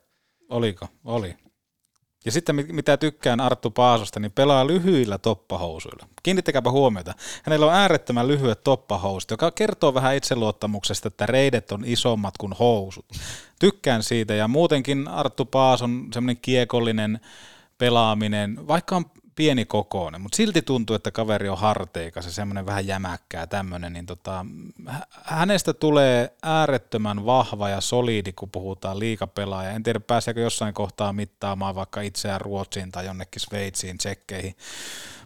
Oliko? Oli. Ja sitten mitä tykkään Arttu Paasosta, niin pelaa lyhyillä toppahousuilla. Kiinnittäkääpä huomiota. Hänellä on äärettömän lyhyet toppahousut, joka kertoo vähän itseluottamuksesta, että reidet on isommat kuin housut. Tykkään siitä ja muutenkin Arttu Paas on semmoinen kiekollinen pelaaminen, vaikka on pieni kokoinen, mutta silti tuntuu, että kaveri on harteikas ja semmoinen vähän jämäkkää tämmöinen, niin tota, hänestä tulee äärettömän vahva ja solidi, kun puhutaan liikapelaaja. En tiedä, pääseekö jossain kohtaa mittaamaan vaikka itseään Ruotsiin tai jonnekin Sveitsiin, tsekkeihin.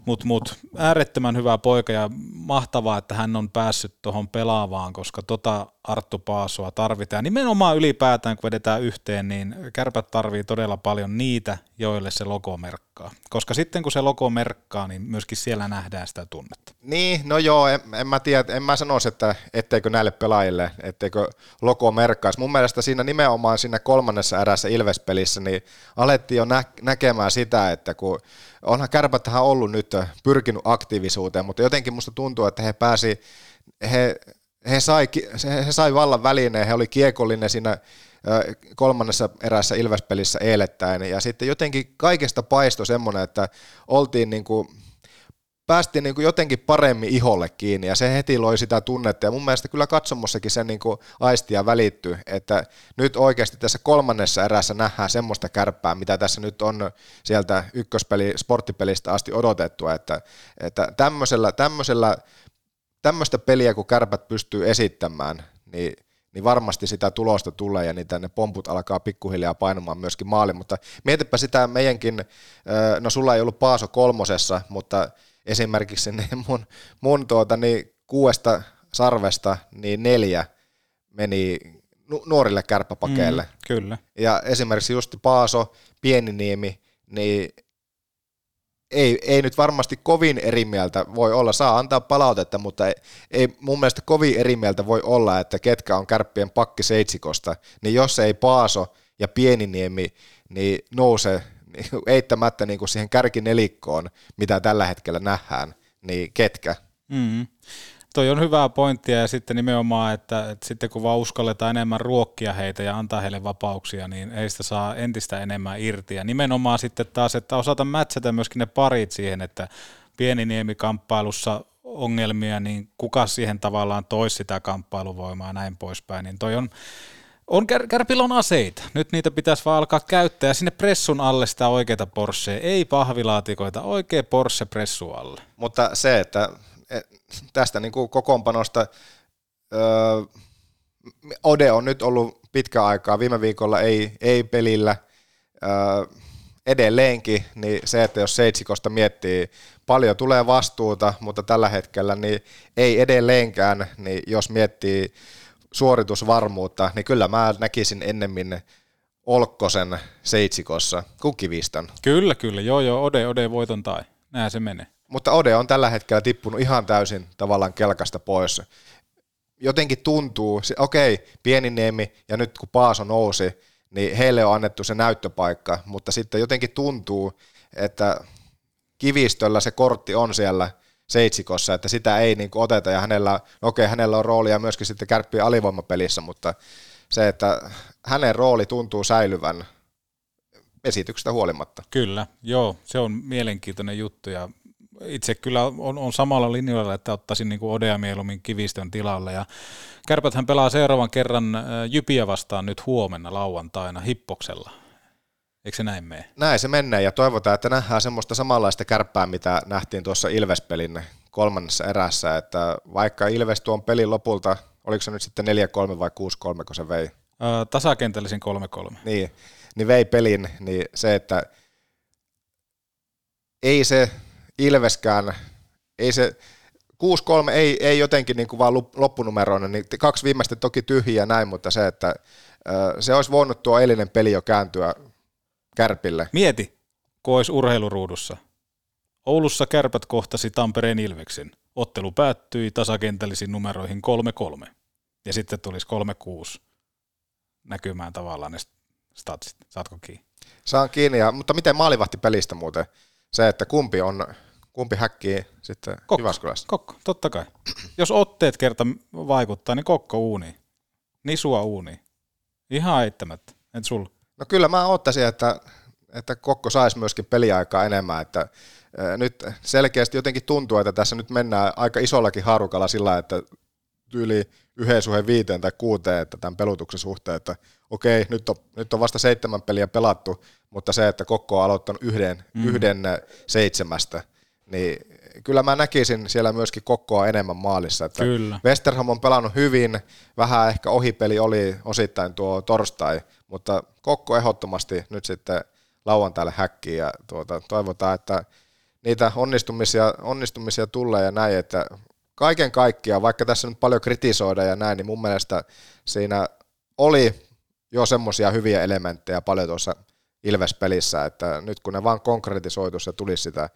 Mut, mut, äärettömän hyvä poika ja mahtavaa, että hän on päässyt tuohon pelaavaan, koska tota Arttu Paasoa tarvitaan. Nimenomaan ylipäätään, kun vedetään yhteen, niin kärpät tarvii todella paljon niitä, joille se logo merkkaa. Koska sitten kun se logo merkkaa, niin myöskin siellä nähdään sitä tunnetta. Niin, no joo, en, en mä tiedä, en mä sanoisi, että etteikö näille pelaajille, etteikö logo merkkaisi. Mun mielestä siinä nimenomaan siinä kolmannessa erässä Ilves-pelissä, niin alettiin jo nä- näkemään sitä, että kun onhan kärpät tähän ollut nyt pyrkinyt aktiivisuuteen, mutta jotenkin musta tuntuu, että he pääsi, he, he sai, he sai vallan välineen, he oli kiekollinen siinä kolmannessa erässä Ilves-pelissä eilettäin, ja sitten jotenkin kaikesta paistoi semmoinen, että oltiin niin kuin, päästiin niin kuin jotenkin paremmin iholle kiinni ja se heti loi sitä tunnetta. Ja mun mielestä kyllä katsomossakin se niin aistia välittyy, että nyt oikeasti tässä kolmannessa erässä nähdään semmoista kärppää, mitä tässä nyt on sieltä ykköspeli sporttipelistä asti odotettu, että, että tämmöisellä, tämmöisellä, tämmöistä peliä kun kärpät pystyy esittämään, niin niin varmasti sitä tulosta tulee ja niitä ne pomput alkaa pikkuhiljaa painamaan myöskin maali, mutta mietipä sitä meidänkin, no sulla ei ollut Paaso kolmosessa, mutta esimerkiksi niin mun, mun tuota, niin kuudesta sarvesta niin neljä meni nuorille kärppäpakeille. Mm, kyllä. Ja esimerkiksi just Paaso, Pieniniemi, niin ei, ei nyt varmasti kovin eri mieltä voi olla, saa antaa palautetta, mutta ei, ei mun mielestä kovin eri mieltä voi olla, että ketkä on kärppien pakki seitsikosta, niin jos ei Paaso ja Pieniniemi niin nouse eittämättä niin kuin siihen kärkinelikkoon, mitä tällä hetkellä nähdään, niin ketkä? Mm. Toi on hyvää pointtia ja sitten nimenomaan, että, että sitten kun vaan uskalletaan enemmän ruokkia heitä ja antaa heille vapauksia, niin heistä saa entistä enemmän irti. Ja nimenomaan sitten taas, että osata mätsätä myöskin ne parit siihen, että Pieniniemi-kamppailussa ongelmia, niin kuka siihen tavallaan toisi sitä kamppailuvoimaa ja näin poispäin, niin toi on on, kär, Kärpillä on aseita. Nyt niitä pitäisi vaan alkaa käyttää. Ja sinne pressun alle sitä oikeita Porschea. Ei pahvilaatikoita, oikea Porsche pressu alle. Mutta se, että tästä niin kuin kokoonpanosta öö, Ode on nyt ollut pitkä aikaa. Viime viikolla ei, ei pelillä. Öö, edelleenkin, niin se, että jos Seitsikosta miettii, paljon tulee vastuuta, mutta tällä hetkellä niin ei edelleenkään, niin jos miettii suoritusvarmuutta, niin kyllä mä näkisin ennemmin Olkkosen seitsikossa kuin Kivistön. Kyllä, kyllä. Joo, joo. Ode, Ode voiton tai. Näin se menee. Mutta Ode on tällä hetkellä tippunut ihan täysin tavallaan kelkasta pois. Jotenkin tuntuu, okei, Pieniniemi ja nyt kun Paaso nousi, niin heille on annettu se näyttöpaikka, mutta sitten jotenkin tuntuu, että Kivistöllä se kortti on siellä – seitsikossa, että sitä ei niin kuin oteta ja hänellä, no okei, hänellä on roolia myöskin sitten kärppien alivoimapelissä, mutta se, että hänen rooli tuntuu säilyvän esityksestä huolimatta. Kyllä, joo, se on mielenkiintoinen juttu ja itse kyllä on, on samalla linjalla, että ottaisin niin Odea mieluummin kivistön tilalle. Ja Kärpäthän pelaa seuraavan kerran Jypiä vastaan nyt huomenna lauantaina Hippoksella. Eikö se näin mene? Näin se menee ja toivotaan, että nähdään semmoista samanlaista kärppää, mitä nähtiin tuossa Ilves-pelin kolmannessa erässä, että vaikka Ilves tuon pelin lopulta, oliko se nyt sitten 4-3 vai 6-3, kun se vei? Öö, tasakentällisin 3-3. Niin, niin vei pelin, niin se, että ei se Ilveskään, ei se 6-3 ei, ei jotenkin niin kuin vaan loppunumeroinen, niin kaksi viimeistä toki tyhjiä näin, mutta se, että se olisi voinut tuo eilinen peli jo kääntyä Kärpille. Mieti, kun olisi urheiluruudussa. Oulussa kärpät kohtasi Tampereen Ilveksen. Ottelu päättyi tasakentällisin numeroihin 3-3. Ja sitten tulisi 3-6 näkymään tavallaan ne statsit. Saatko kiinni? Saan kiinni, ja, mutta miten maalivahti pelistä muuten? Se, että kumpi on, kumpi häkkii sitten kokko, Jyväskylässä? Kokko, totta kai. Jos otteet kerta vaikuttaa, niin kokko uuni. Nisua uuni. Ihan eittämättä. Et sulla. No kyllä mä ottaisin, että, että Kokko saisi myöskin peliaikaa enemmän, että nyt selkeästi jotenkin tuntuu, että tässä nyt mennään aika isollakin harukalla sillä, että yli yhden suheen viiteen tai kuuteen, että tämän pelutuksen suhteen, että okei, nyt on, nyt on vasta seitsemän peliä pelattu, mutta se, että Kokko on aloittanut yhden, mm. yhden seitsemästä, niin kyllä mä näkisin siellä myöskin Kokkoa enemmän maalissa. Että kyllä. Westerholm on pelannut hyvin, vähän ehkä ohipeli oli osittain tuo torstai, mutta Kokko ehdottomasti nyt sitten lauantaille häkkiin ja tuota, toivotaan, että niitä onnistumisia, onnistumisia tulee ja näin, että kaiken kaikkiaan, vaikka tässä nyt paljon kritisoida ja näin, niin mun mielestä siinä oli jo semmoisia hyviä elementtejä paljon tuossa Ilves-pelissä, että nyt kun ne vaan konkretisoitus ja tulisi sitä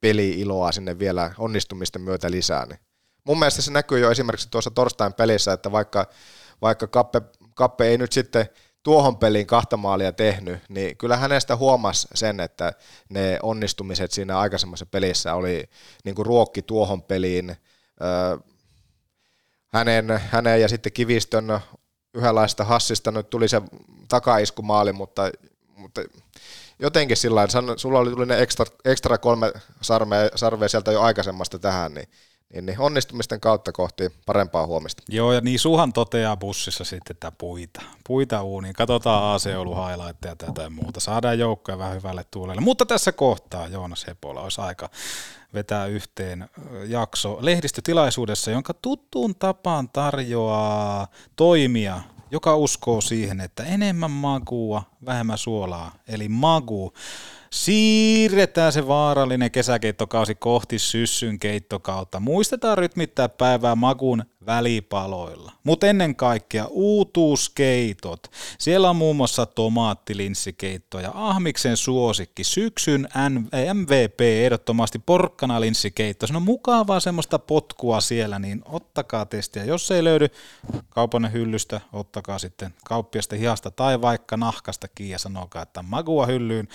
peli-iloa sinne vielä onnistumisten myötä lisää, niin mun mielestä se näkyy jo esimerkiksi tuossa torstain pelissä, että vaikka, vaikka Kappe, Kappe ei nyt sitten tuohon peliin kahta maalia tehnyt, niin kyllä hänestä huomasi sen, että ne onnistumiset siinä aikaisemmassa pelissä oli niin kuin ruokki tuohon peliin, hänen, hänen ja sitten Kivistön yhdenlaista hassista nyt tuli se takaiskumaali, mutta, mutta jotenkin sillä sulla oli tuli ne ekstra, ekstra kolme sarvea sieltä jo aikaisemmasta tähän, niin niin, onnistumisten kautta kohti parempaa huomista. Joo, ja niin Suhan toteaa bussissa sitten, että puita, puita uuniin. Katsotaan AC Oulu highlightteja muuta. Saadaan joukkoja vähän hyvälle tuulelle. Mutta tässä kohtaa Joonas Hepola olisi aika vetää yhteen jakso lehdistötilaisuudessa, jonka tuttuun tapaan tarjoaa toimia, joka uskoo siihen, että enemmän magua, vähemmän suolaa, eli magu. Siirretään se vaarallinen kesäkeittokausi kohti syssyn keittokautta. Muistetaan rytmittää päivää magun välipaloilla. Mutta ennen kaikkea uutuuskeitot. Siellä on muun muassa tomaattilinsikeitto ja Ahmiksen suosikki, syksyn MVP, ehdottomasti porkkanalinssikeitto. Se on mukavaa semmoista potkua siellä, niin ottakaa testiä. Jos ei löydy kaupanen hyllystä, ottakaa sitten kauppiasta hihasta tai vaikka nahkasta ja sanokaa, että magua hyllyyn.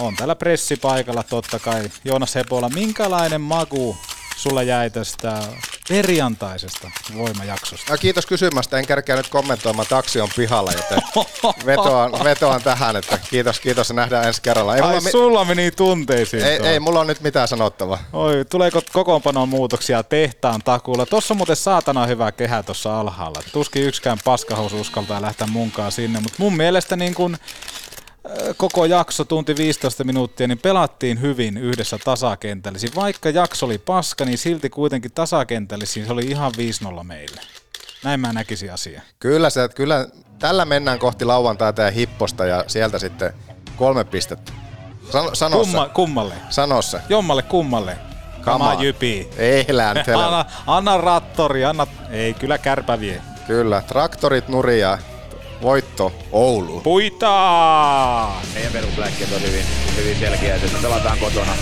On täällä pressipaikalla totta kai. Joonas Hepola, minkälainen maku sulla jäi tästä perjantaisesta voimajaksosta? No, kiitos kysymästä. En kärkeä nyt kommentoimaan. Taksi on pihalla, joten vetoan, vetoan tähän, että kiitos, kiitos ja nähdään ensi kerralla. Ei Ai, mulla sulla meni tunteisiin. Ei, ei, mulla on nyt mitään sanottavaa. Oi, tuleeko kokoonpanon muutoksia tehtaan takuulla? Tuossa on muuten saatana hyvä kehä tuossa alhaalla. Tuskin yksikään paskahous uskaltaa lähteä munkaan sinne, mutta mun mielestä niin kun koko jakso, tunti 15 minuuttia, niin pelattiin hyvin yhdessä tasakentällisin. Vaikka jakso oli paska, niin silti kuitenkin tasakentällisin se oli ihan 5-0 meille. Näin mä näkisin asia. Kyllä, se, kyllä tällä mennään kohti lauantaita ja hipposta ja sieltä sitten kolme pistettä. Sano, sano Kumma, kummalle? Sano se. Jommalle kummalle. Kama jypi. Ei lään, anna, anna rattori, anna... Ei, kyllä kärpä vie. Kyllä, traktorit nuria voitto Oulu. Puitaa! Meidän perusläkkeet on hyvin, hyvin selkeä, että me pelataan kotona,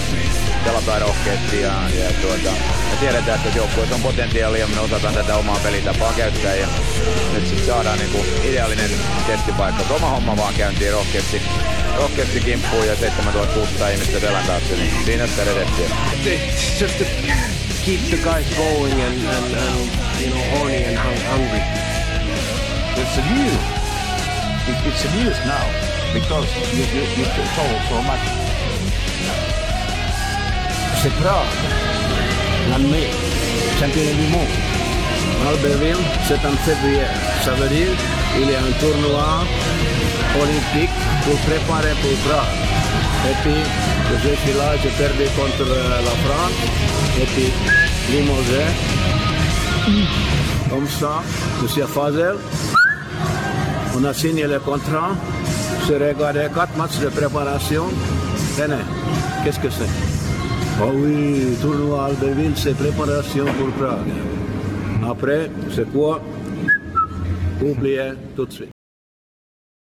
pelataan rohkeasti ja, ja tuota, me tiedetään, että joukkueessa on potentiaalia, me osataan tätä omaa pelitapaa käyttää ja nyt sitten saadaan niinku ideaalinen testipaikka. Oma homma vaan käyntiin rohkeasti, rohkeasti kimppuun ja 7600 ihmistä selän taakse, niin siinä sitä redettiä. just to keep the guys going and, and, and you know, horny and hungry. It's a new it's a news now because you, you, you so much. C'est Prague, l'année, championnat du monde. Albertville, c'est en février. Ça veut dire qu'il y a un tournoi olympique pour préparer pour Prague. Et puis, je suis là, j'ai perdu contre la France. Et puis, Limogé. Comme ça, je suis à Fazel. On a signé le contrat. Je regardé quatre matchs de préparation. Tenez, qu'est-ce que c'est? Oh oui, tournoi Albertville, c'est préparation pour Prague. Après, c'est quoi? Oubliez tout de suite.